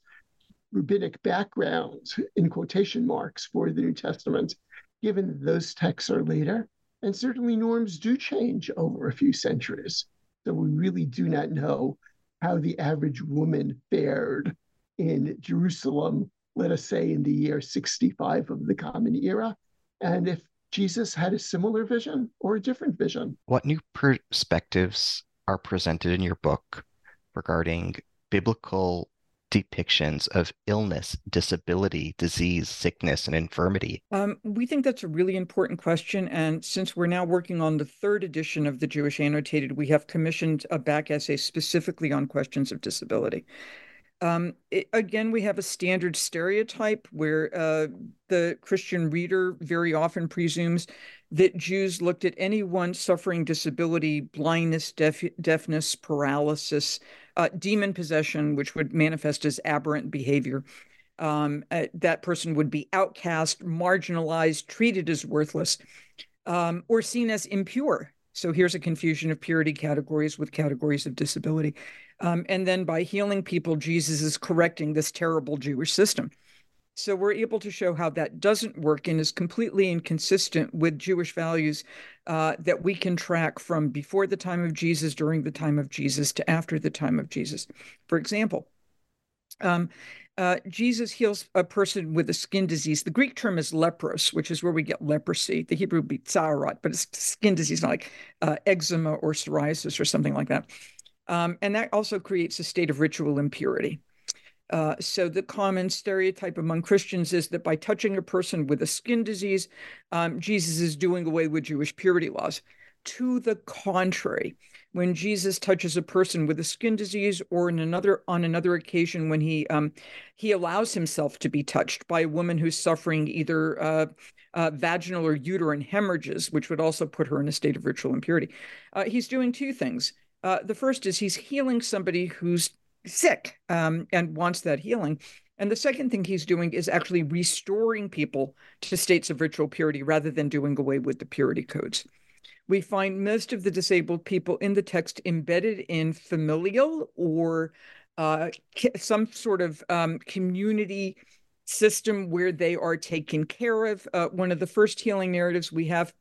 rabbinic backgrounds in quotation marks for the New Testament, given those texts are later. And certainly norms do change over a few centuries. So we really do not know how the average woman fared in Jerusalem, let us say in the year 65 of the Common Era, and if Jesus had a similar vision or a different vision. What new perspectives are presented in your book regarding biblical depictions of illness, disability, disease, sickness, and infirmity? Um, we think that's a really important question. And since we're now working on the third edition of the Jewish Annotated, we have commissioned a back essay specifically on questions of disability. Um, it, again, we have a standard stereotype where uh, the Christian reader very often presumes that Jews looked at anyone suffering disability, blindness, deaf, deafness, paralysis, uh, demon possession, which would manifest as aberrant behavior. Um, uh, that person would be outcast, marginalized, treated as worthless, um, or seen as impure. So here's a confusion of purity categories with categories of disability. Um, and then by healing people, Jesus is correcting this terrible Jewish system. So we're able to show how that doesn't work and is completely inconsistent with Jewish values uh, that we can track from before the time of Jesus, during the time of Jesus, to after the time of Jesus. For example, um, uh, Jesus heals a person with a skin disease. The Greek term is lepros, which is where we get leprosy. The Hebrew would be tsarat, but it's skin disease, not like uh, eczema or psoriasis or something like that. Um, and that also creates a state of ritual impurity. Uh, so the common stereotype among Christians is that by touching a person with a skin disease, um, Jesus is doing away with Jewish purity laws. To the contrary, when Jesus touches a person with a skin disease, or in another on another occasion when he um, he allows himself to be touched by a woman who's suffering either uh, uh, vaginal or uterine hemorrhages, which would also put her in a state of ritual impurity, uh, he's doing two things. Uh, the first is he's healing somebody who's sick um, and wants that healing. And the second thing he's doing is actually restoring people to states of ritual purity rather than doing away with the purity codes. We find most of the disabled people in the text embedded in familial or uh, some sort of um, community system where they are taken care of. Uh, one of the first healing narratives we have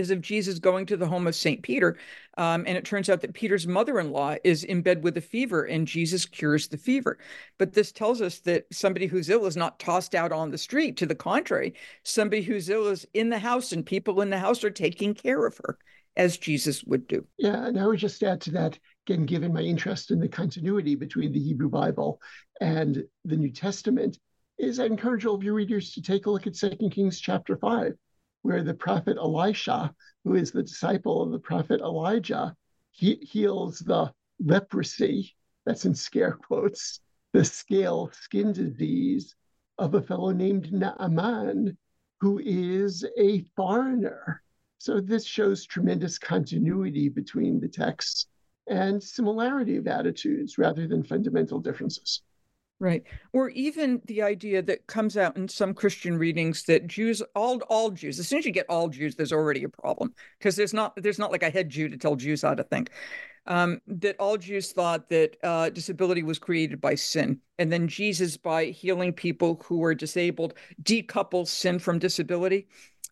is of Jesus going to the home of St. Peter. Um, and it turns out that Peter's mother in law is in bed with a fever, and Jesus cures the fever. But this tells us that somebody who's ill is not tossed out on the street. To the contrary, somebody who's ill is in the house, and people in the house are taking care of her, as Jesus would do. Yeah. And I would just add to that, again, given my interest in the continuity between the Hebrew Bible and the New Testament, is I encourage all of your readers to take a look at Second Kings chapter 5 where the prophet Elisha, who is the disciple of the prophet Elijah, he heals the leprosy, that's in scare quotes, the scale skin disease of a fellow named Naaman, who is a foreigner. So this shows tremendous continuity between the texts and similarity of attitudes rather than fundamental differences. Right. Or even the idea that comes out in some Christian readings that Jews, all all Jews, as soon as you get all Jews, there's already a problem because there's not there's not like a head Jew to tell Jews how to think. Um, that all Jews thought that uh, disability was created by sin, and then Jesus, by healing people who were disabled, decouples sin from disability.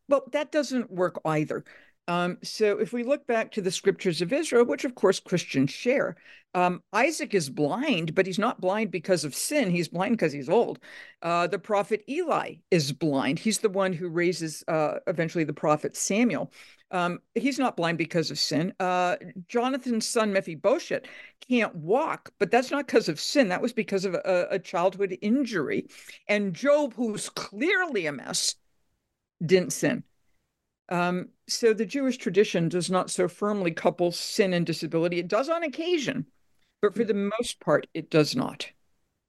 Well, that doesn't work either. Um, so if we look back to the scriptures of Israel, which of course Christians share, um, Isaac is blind, but he's not blind because of sin. He's blind because he's old. Uh, the prophet Eli is blind. He's the one who raises uh, eventually the prophet Samuel. Um, he's not blind because of sin. Uh, Jonathan's son Mephibosheth can't walk, but that's not because of sin. That was because of a, a childhood injury. And Job, who's clearly a mess, didn't sin. Um, so the Jewish tradition does not so firmly couple sin and disability. It does on occasion, but for the most part, it does not.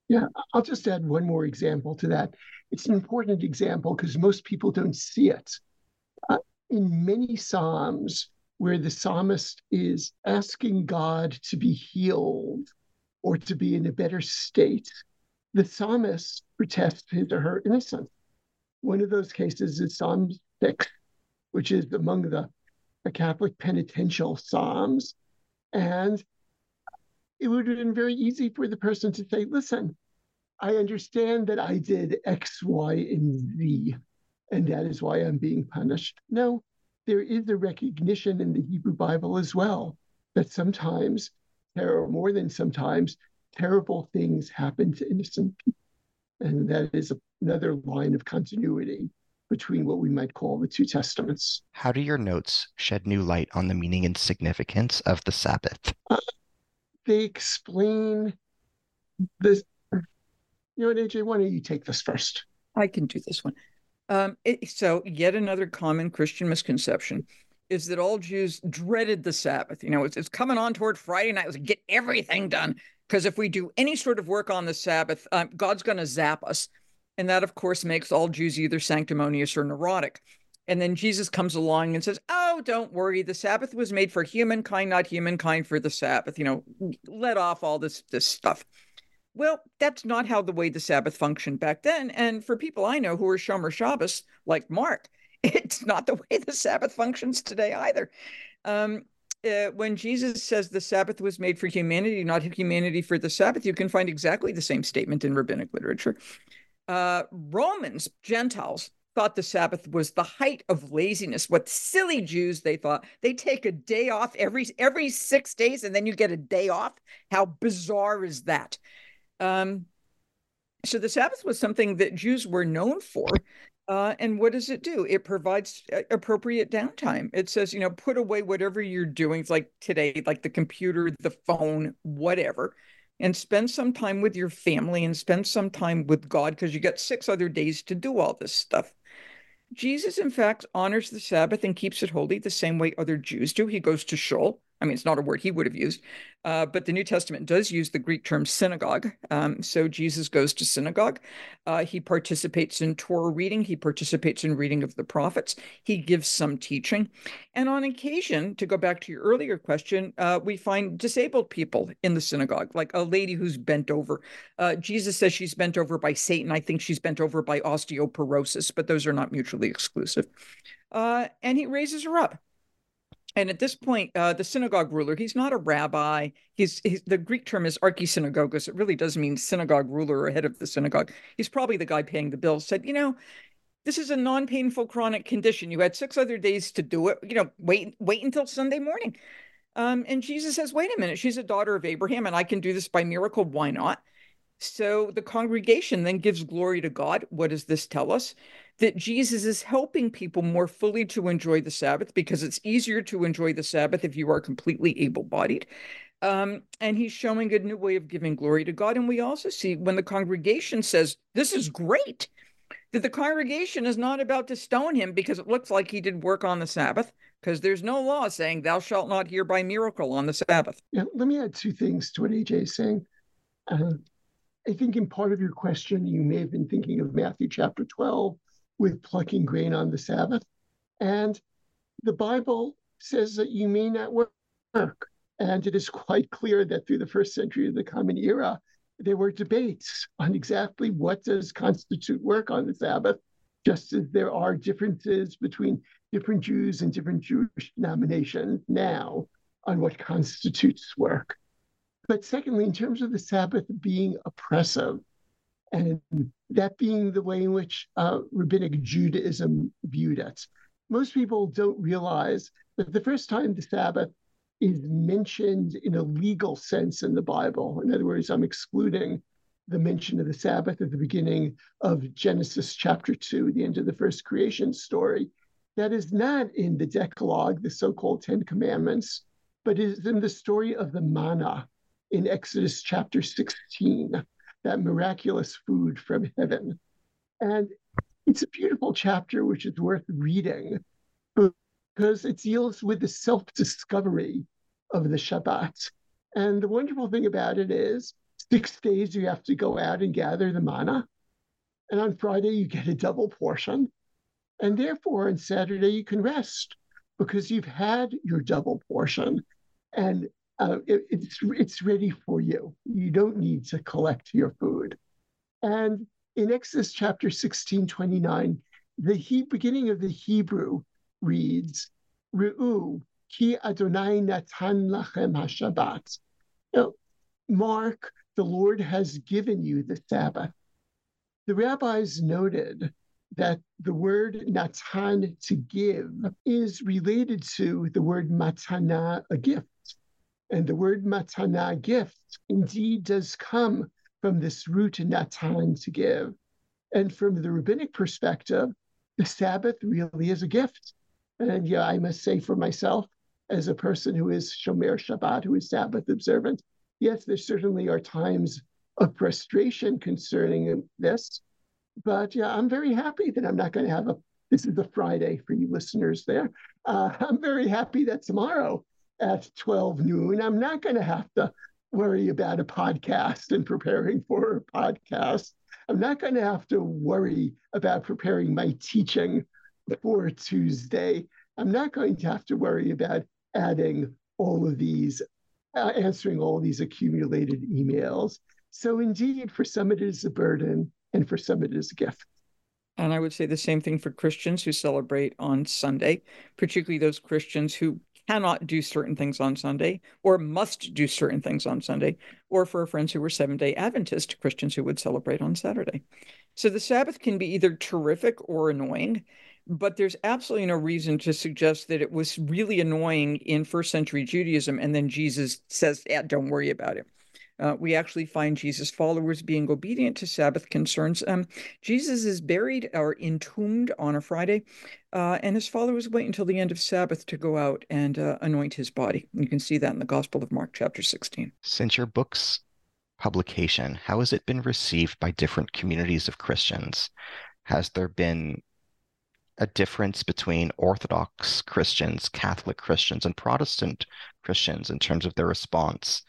Yeah, I'll just add one more example to that. It's an important example because most people don't see it. Uh, in many Psalms, where the psalmist is asking God to be healed or to be in a better state, the psalmist protests his or her innocence. One of those cases is Psalm 6, which is among the, the Catholic penitential psalms. And it would have been very easy for the person to say, listen, I understand that I did X, Y, and Z, and that is why I'm being punished. No, there is a recognition in the Hebrew Bible as well that sometimes, or more than sometimes, terrible things happen to innocent people. And that is another line of continuity between what we might call the two testaments. How do your notes shed new light on the meaning and significance of the Sabbath? Uh, they explain this. You know AJ, why don't you take this first? I can do this one. Um, it, so, yet another common Christian misconception is that all Jews dreaded the Sabbath. You know, it's, it's coming on toward Friday night. Let's get everything done. Because if we do any sort of work on the Sabbath, um, God's going to zap us. And that, of course, makes all Jews either sanctimonious or neurotic. And then Jesus comes along and says, Oh, don't worry. The Sabbath was made for humankind, not humankind for the Sabbath. You know, let off all this, this stuff. Well, that's not how the way the Sabbath functioned back then. And for people I know who are Shomer Shabbos, like Marc, it's not the way the Sabbath functions today either. Um, uh, when Jesus says the Sabbath was made for humanity, not humanity for the Sabbath, you can find exactly the same statement in rabbinic literature. Uh, Romans, Gentiles, thought the Sabbath was the height of laziness. What silly Jews they thought they take a day off every every six days and then you get a day off. How bizarre is that? Um, so the Sabbath was something that Jews were known for. Uh, and what does it do? It provides appropriate downtime. It says, you know, put away whatever you're doing. Like today, like the computer, the phone, whatever and spend some time with your family and spend some time with God because you got six other days to do all this stuff. Jesus, in fact, honors the Sabbath and keeps it holy the same way other Jews do. He goes to shul, I mean, it's not a word he would have used, uh, but the New Testament does use the Greek term synagogue. Um, so Jesus goes to synagogue. Uh, he participates in Torah reading. He participates in reading of the prophets. He gives some teaching. And on occasion, to go back to your earlier question, uh, we find disabled people in the synagogue, like a lady who's bent over. Uh, Jesus says she's bent over by Satan. I think she's bent over by osteoporosis, but those are not mutually exclusive. Uh, and he raises her up and at this point, uh, the synagogue ruler, he's not a rabbi. He's, he's the Greek term is archisynagogos. It really does mean synagogue ruler or head of the synagogue. He's probably the guy paying the bills. Said, you know, this is a non-painful chronic condition. You had six other days to do it. You know, wait, wait until Sunday morning. Um, and Jesus says, wait a minute, she's a daughter of Abraham, and I can do this by miracle. Why not? So the congregation then gives glory to God. What does this tell us? That Jesus is helping people more fully to enjoy the Sabbath because it's easier to enjoy the Sabbath if you are completely able bodied. Um, and he's showing a new way of giving glory to God. And we also see when the congregation says, This is great, that the congregation is not about to stone him because it looks like he did work on the Sabbath, because there's no law saying, Thou shalt not hear by miracle on the Sabbath. Yeah, let me add two things to what AJ is saying. Uh, I think in part of your question, you may have been thinking of Matthew chapter 12 with plucking grain on the Sabbath. And the Bible says that you may not work. And it is quite clear that through the first century of the Common Era, there were debates on exactly what does constitute work on the Sabbath, just as there are differences between different Jews and different Jewish denominations now on what constitutes work. But secondly, in terms of the Sabbath being oppressive, and that being the way in which uh, rabbinic Judaism viewed it, most people don't realize that the first time the Sabbath is mentioned in a legal sense in the Bible, in other words, I'm excluding the mention of the Sabbath at the beginning of Genesis chapter 2, the end of the first creation story, that is not in the Decalogue, the so called Ten Commandments, but is in the story of the manna in Exodus chapter 16, that miraculous food from heaven. And it's a beautiful chapter which is worth reading because it deals with the self discovery of the Shabbat. And the wonderful thing about it is six days you have to go out and gather the manna. And on Friday, you get a double portion. And therefore, on Saturday, you can rest because you've had your double portion. And uh, it, it's it's ready for you. You don't need to collect your food. And in Exodus chapter 16, 29, the he, beginning of the Hebrew reads, Re'u ki Adonai natan lachem hashabbat. Now, Mark, the Lord has given you the Sabbath. The rabbis noted that the word natan, to give, is related to the word matana, a gift. And the word matana, gift, indeed does come from this root natan, to give. And from the rabbinic perspective, the Sabbath really is a gift. And yeah, I must say for myself, as a person who is Shomer Shabbat, who is Sabbath observant, yes, there certainly are times of frustration concerning this. But yeah, I'm very happy that I'm not going to have a, this is a Friday for you listeners there. Uh, I'm very happy that tomorrow at 12 noon. I'm not going to have to worry about a podcast and preparing for a podcast. I'm not going to have to worry about preparing my teaching for Tuesday. I'm not going to have to worry about adding all of these, uh, answering all these accumulated emails. So, indeed, for some it is a burden, and for some it is a gift. And I would say the same thing for Christians who celebrate on Sunday, particularly those Christians who cannot do certain things on Sunday or must do certain things on Sunday, or for our friends who were seven day Adventist Christians who would celebrate on Saturday. So the Sabbath can be either terrific or annoying, but there's absolutely no reason to suggest that it was really annoying in first century Judaism. And then Jesus says, yeah, don't worry about it. Uh, we actually find Jesus' followers being obedient to Sabbath concerns. Um, Jesus is buried or entombed on a Friday, uh, and his followers wait until the end of Sabbath to go out and uh, anoint his body. You can see that in the Gospel of Mark, chapter 16. Since your book's publication, how has it been received by different communities of Christians? Has there been a difference between Orthodox Christians, Catholic Christians, and Protestant Christians in terms of their response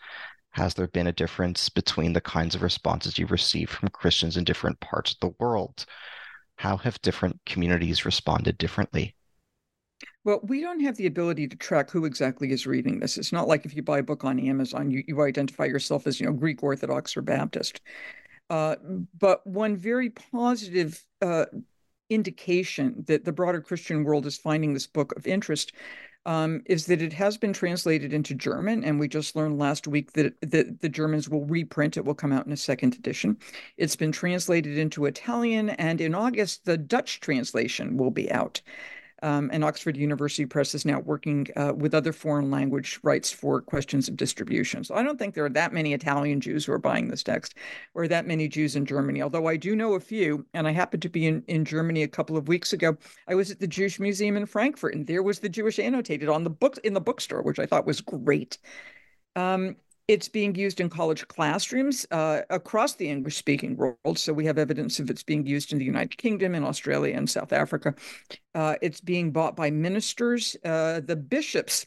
has there been a difference between the kinds of responses you receive from Christians in different parts of the world? How have different communities responded differently? Well, we don't have the ability to track who exactly is reading this. It's not like if you buy a book on Amazon, you, you identify yourself as, you know, Greek Orthodox or Baptist. Uh, but one very positive uh, indication that the broader Christian world is finding this book of interest um, is that it has been translated into German, and we just learned last week that, that the Germans will reprint it, will come out in a second edition. It's been translated into Italian, and in August, the Dutch translation will be out. Um, and Oxford University Press is now working uh, with other foreign language rights for questions of distribution. So I don't think there are that many Italian Jews who are buying this text, or that many Jews in Germany. Although I do know a few, and I happened to be in, in Germany a couple of weeks ago. I was at the Jewish Museum in Frankfurt, and there was the Jewish annotated on the books in the bookstore, which I thought was great. Um, it's being used in college classrooms uh, across the English speaking world. So we have evidence of it's being used in the United Kingdom, in Australia, and South Africa. Uh, it's being bought by ministers. Uh, the bishops,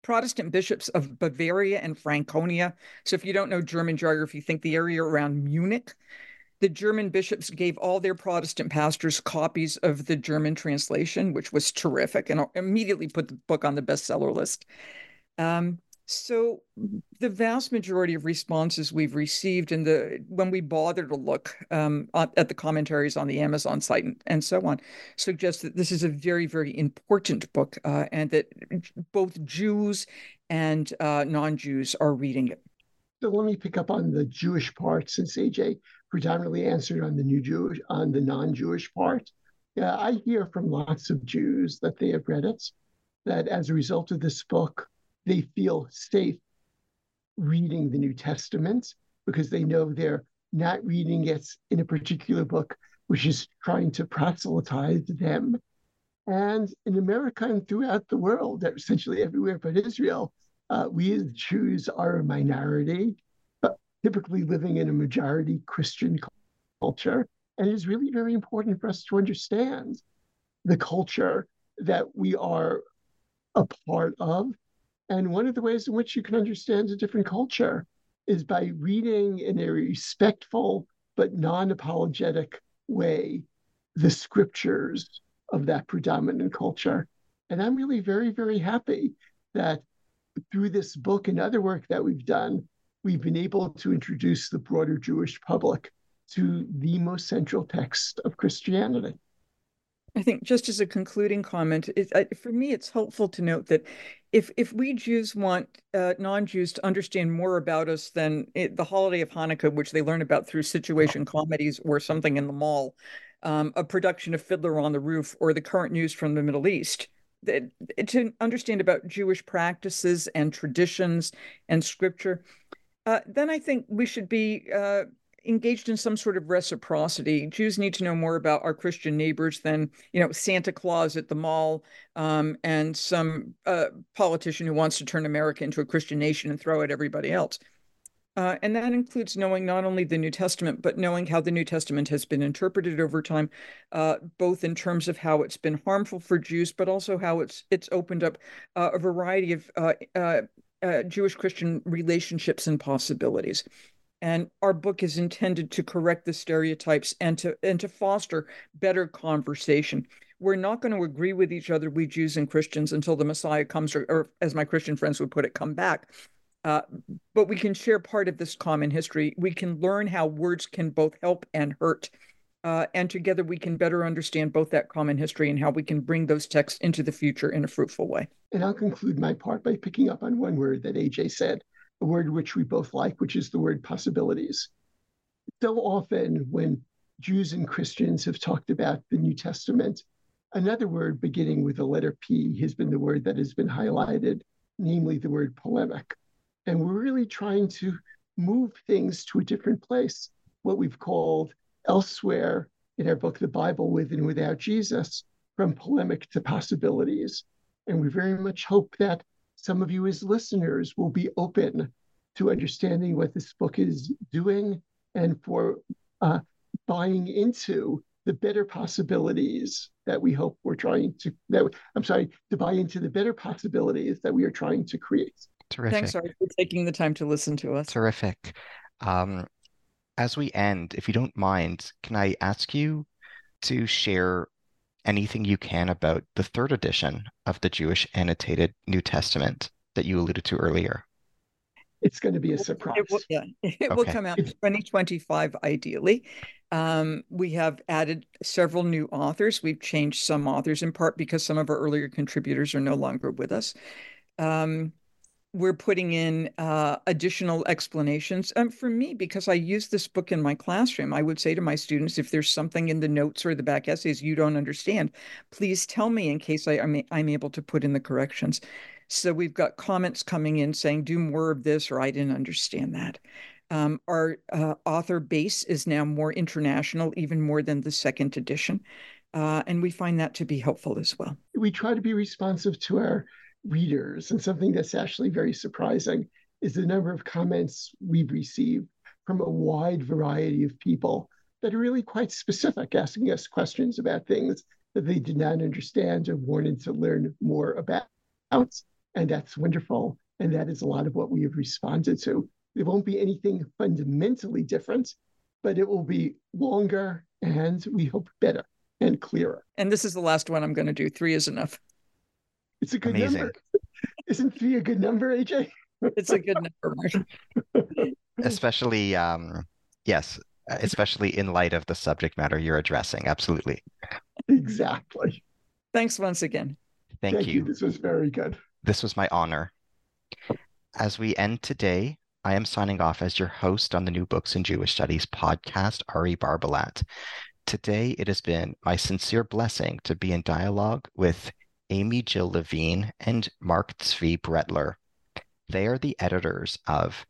Protestant bishops of Bavaria and Franconia. So if you don't know German geography, think the area around Munich. The German bishops gave all their Protestant pastors copies of the German translation, which was terrific, and immediately put the book on the bestseller list. Um, so the vast majority of responses we've received and the when we bother to look um, at the commentaries on the Amazon site and, and, so on suggest that this is a very, very important book uh, and that both Jews and uh, non-Jews are reading it. So let me pick up on the Jewish part since AJ predominantly answered on the new Jewish on the non-Jewish part. Yeah, I hear from lots of Jews that they have read it, that as a result of this book, they feel safe reading the New Testament because they know they're not reading it in a particular book which is trying to proselytize them. And in America and throughout the world, essentially everywhere but Israel, uh, we as Jews are a minority, but typically living in a majority Christian culture. And it is really very important for us to understand the culture that we are a part of and one of the ways in which you can understand a different culture is by reading in a respectful but non apologetic way the scriptures of that predominant culture. And I'm really very, very happy that through this book and other work that we've done, we've been able to introduce the broader Jewish public to the most central text of Christianity. I think just as a concluding comment, it, uh, for me, it's helpful to note that if if we Jews want uh, non-Jews to understand more about us than it, the holiday of Hanukkah, which they learn about through situation comedies or something in the mall, um, a production of Fiddler on the Roof, or the current news from the Middle East, that, to understand about Jewish practices and traditions and scripture, uh, then I think we should be uh, engaged in some sort of reciprocity. Jews need to know more about our Christian neighbors than, you know, Santa Claus at the mall um, and some uh, politician who wants to turn America into a Christian nation and throw at everybody else. Uh, and that includes knowing not only the New Testament, but knowing how the New Testament has been interpreted over time, uh, both in terms of how it's been harmful for Jews, but also how it's it's opened up uh, a variety of uh, uh, Jewish Christian relationships and possibilities and our book is intended to correct the stereotypes and to and to foster better conversation. We're not going to agree with each other we jews and christians until the messiah comes or, or as my christian friends would put it come back. Uh, but we can share part of this common history. We can learn how words can both help and hurt. Uh, and together we can better understand both that common history and how we can bring those texts into the future in a fruitful way. And I'll conclude my part by picking up on one word that AJ said a word which we both like, which is the word possibilities. So often, when Jews and Christians have talked about the New Testament, another word beginning with the letter P has been the word that has been highlighted, namely the word polemic. And we're really trying to move things to a different place, what we've called elsewhere in our book, The Bible with and Without Jesus, from polemic to possibilities. And we very much hope that some of you as listeners will be open to understanding what this book is doing and for uh, buying into the better possibilities that we hope we're trying to that I'm sorry to buy into the better possibilities that we are trying to create. Terrific. Thanks, Ari, for taking the time to listen to us. Terrific. Um, as we end, if you don't mind, can I ask you to share anything you can about the third edition of the Jewish Annotated New Testament that you alluded to earlier. it's going to be a surprise. It will, yeah, it okay. will come out in 2025, ideally. Um, we have added several new authors. We've changed some authors in part because some of our earlier contributors are no longer with us. Um, we're putting in uh, additional explanations. Um, for me, because I use this book in my classroom, I would say to my students, if there's something in the notes or the back essays you don't understand, please tell me in case I, I'm, I'm able to put in the corrections. So we've got comments coming in saying, do more of this, or I didn't understand that. Um, our uh, author base is now more international, even more than the second edition. Uh, and we find that to be helpful as well. We try to be responsive to our readers. And something that's actually very surprising is the number of comments we've received from a wide variety of people that are really quite specific, asking us questions about things that they did not understand or wanted to learn more about. And that's wonderful. And that is a lot of what we have responded to. There won't be anything fundamentally different, but it will be longer and we hope better and clearer. And this is the last one I'm going to do. Three is enough. It's a good Amazing. number. Isn't three a good number, AJ? it's a good number. especially, um, yes, especially in light of the subject matter you're addressing. Absolutely. Exactly. Thanks once again. Thank, Thank you. you. This was very good. This was my honor. As we end today, I am signing off as your host on the New Books in Jewish Studies podcast, Ari Barbalat. Today, it has been my sincere blessing to be in dialogue with Amy Jill Levine, and Marc Zvi Brettler. They are the editors of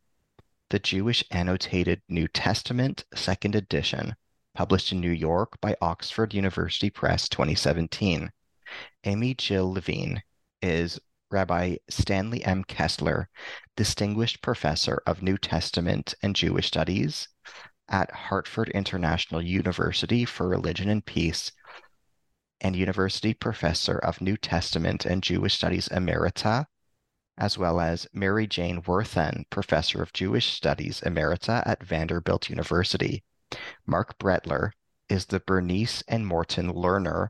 The Jewish Annotated New Testament, Second Edition, published in New York by Oxford University Press 2017. Amy Jill Levine is Rabbi Stanley M. Kessler, Distinguished Professor of New Testament and Jewish Studies at Hartford International University for Religion and Peace and University Professor of New Testament and Jewish Studies Emerita, as well as Mary Jane Werthan, Professor of Jewish Studies Emerita at Vanderbilt University. Marc Brettler is the Bernice and Morton Lerner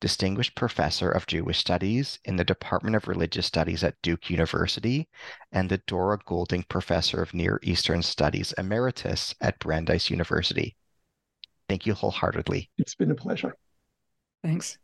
Distinguished Professor of Jewish Studies in the Department of Religious Studies at Duke University and the Dora Golding Professor of Near Eastern Studies Emeritus at Brandeis University. Thank you wholeheartedly. It's been a pleasure. Thanks.